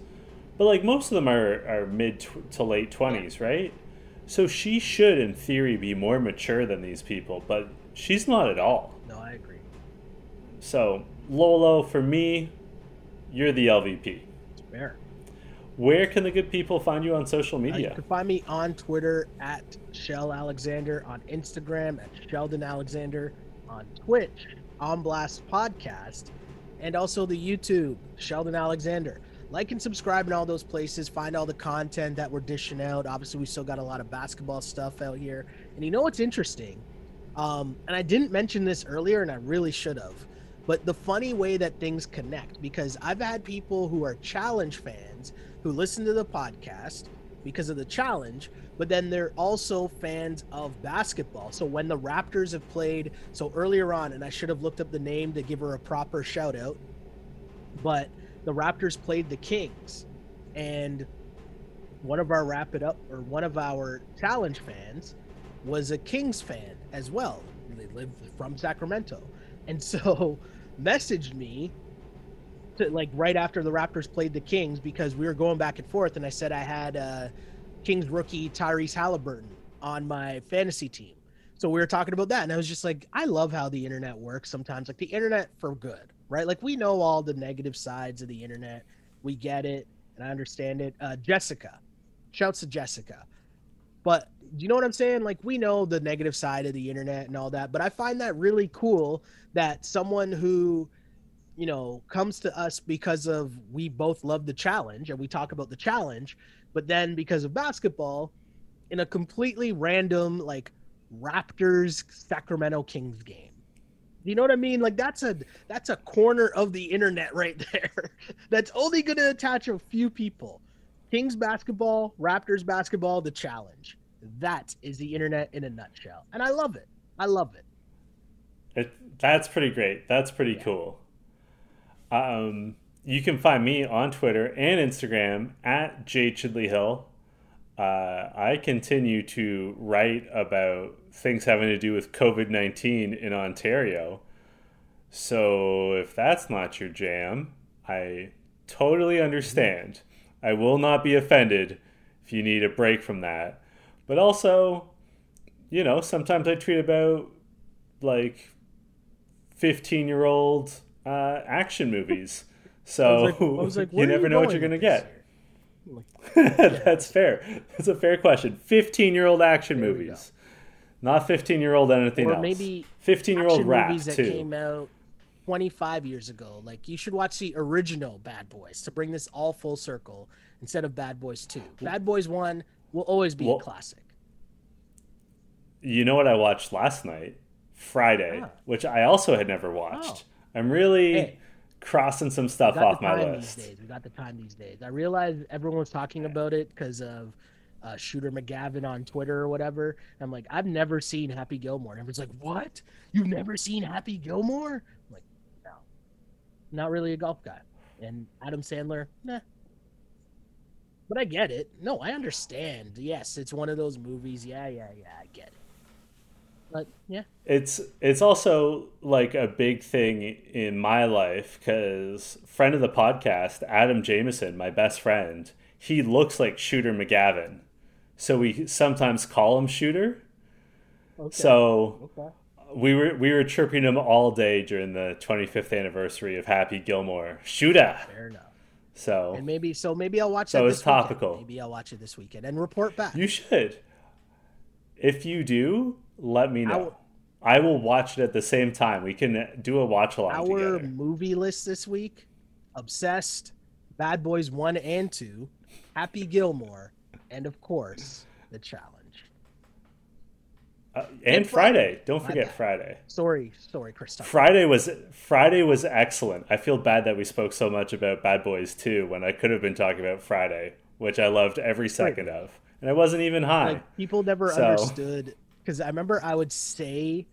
But like most of them are, are mid tw- to late 20s, right? So she should, in theory, be more mature than these people, but she's not at all. No, I agree. So, Lolo, for me, you're the LVP. It's fair. Where can the good people find you on social Uh, you can find me on Twitter at Shell Alexander, on Instagram at Sheldon Alexander, on Twitch, On Blast Podcast, and also the YouTube, Sheldon Alexander. Like and subscribe in all those places. Find all the content that we're dishing out. Obviously, we still got a lot of basketball stuff out here. And you know what's interesting? Um, and I didn't mention this earlier, and I really should have. But the funny way that things connect, because I've had people who are challenge fans who listen to the podcast because of the challenge, but then they're also fans of basketball. So when the Raptors have played, so earlier on, and I should have looked up the name to give her a proper shout out, but the Raptors played the Kings, and one of our wrap it up or one of our challenge fans was a Kings fan as well. They live from Sacramento, *laughs* and so messaged me to like right after the Raptors played the Kings because we were going back and forth, and I said I had uh, Kings rookie Tyrese Halliburton on my fantasy team. So we were talking about that, and I was just like, I love how the internet works sometimes. Like the internet for good, right? Like we know all the negative sides of the internet, we get it, and I understand it. Uh, Jessica, shouts to Jessica, but you know what I'm saying? Like we know the negative side of the internet and all that, but I find that really cool that someone who you know comes to us because of we both love the challenge and we talk about the challenge but then because of basketball in a completely random like raptors sacramento kings game. You know what i mean? Like that's a that's a corner of the internet right *laughs* there that's only going to attach a few people kings basketball raptors basketball the challenge that is the internet in a nutshell and i love it i love it It, that's pretty great. That's pretty Yeah. cool. Um, you can find me on Twitter and Instagram at J Chidley Hill. Uh, I continue to write about things having to do with COVID 19 in Ontario. So if that's not your jam, I totally understand. I will not be offended if you need a break from that. But also, you know, sometimes I tweet about like 15 year old uh, action movies. *laughs* So I was like, like, *laughs* you never know what you're going to get. Like, *laughs* That's fair. That's a fair question. 15 year old action There movies. Not 15 year old anything or else. maybe 15 year old rap, movies that too. came out 25 years ago. Like you should watch the original Bad Boys to bring this all full circle instead of Bad Boys 2. Bad Boys 1 will always be Well- a classic. You know what I watched last night? Friday, Ah. which I also had never watched. Oh. I'm really Hey. crossing some stuff off my list. these days. We got the time these days. I realized everyone was talking about it because of uh, Shooter McGavin on Twitter or whatever. I'm like, I've never seen Happy Gilmore. And everyone's like, what? You've never seen Happy Gilmore? I'm like, no, not really a golf guy. And Adam Sandler, nah. But I get it. No, I understand. Yes, it's one of those movies. Yeah, yeah, yeah. I get it. But yeah, It's it's also like a big thing in my life because friend of the podcast, Adam Jameson, my best friend, he looks like Shooter McGavin, so we sometimes call him Shooter. okay. So okay. We were we were chirping him all day during the 25th anniversary of Happy Gilmore. Shooter. fair enough. So And maybe so maybe I'll watch So that it's this weekend. topical. Maybe I'll watch it this weekend and report back. you should. If you do, let me know. Our- I will watch it at the same time. We can do a watch along Our together. movie list this week: Obsessed, Bad Boys One and Two, Happy Gilmore, and of course, The Challenge. Uh, and, Friday. Don't forget. Friday. Sorry, sorry, Christoph. Friday was Friday was excellent. I feel bad that we spoke so much about Bad Boys 2 when I could have been talking about Friday, which I loved every second of. And I wasn't even high. Like people never So- understood because I remember I would say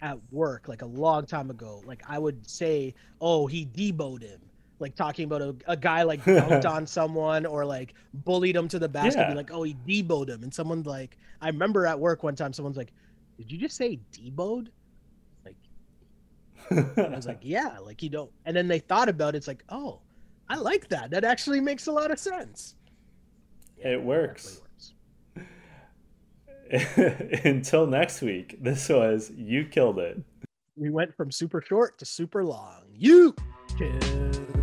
at work like a long time ago, like I would say, "Oh, he deboed him." Like talking about a, a guy like *laughs* dunked on someone or like bullied him to the basket, Yeah. be like, "Oh, he deboed him," and someone's like, I remember at work one time, someone's like, "Did you just say deboed?" Like I was like, *laughs* "Yeah," like you don't, and then they thought about it. It's like, "Oh, I like that. That actually makes a lot of sense." It works. works. *laughs* Until next week, this was You Killed It. we went from super short to super long. You killed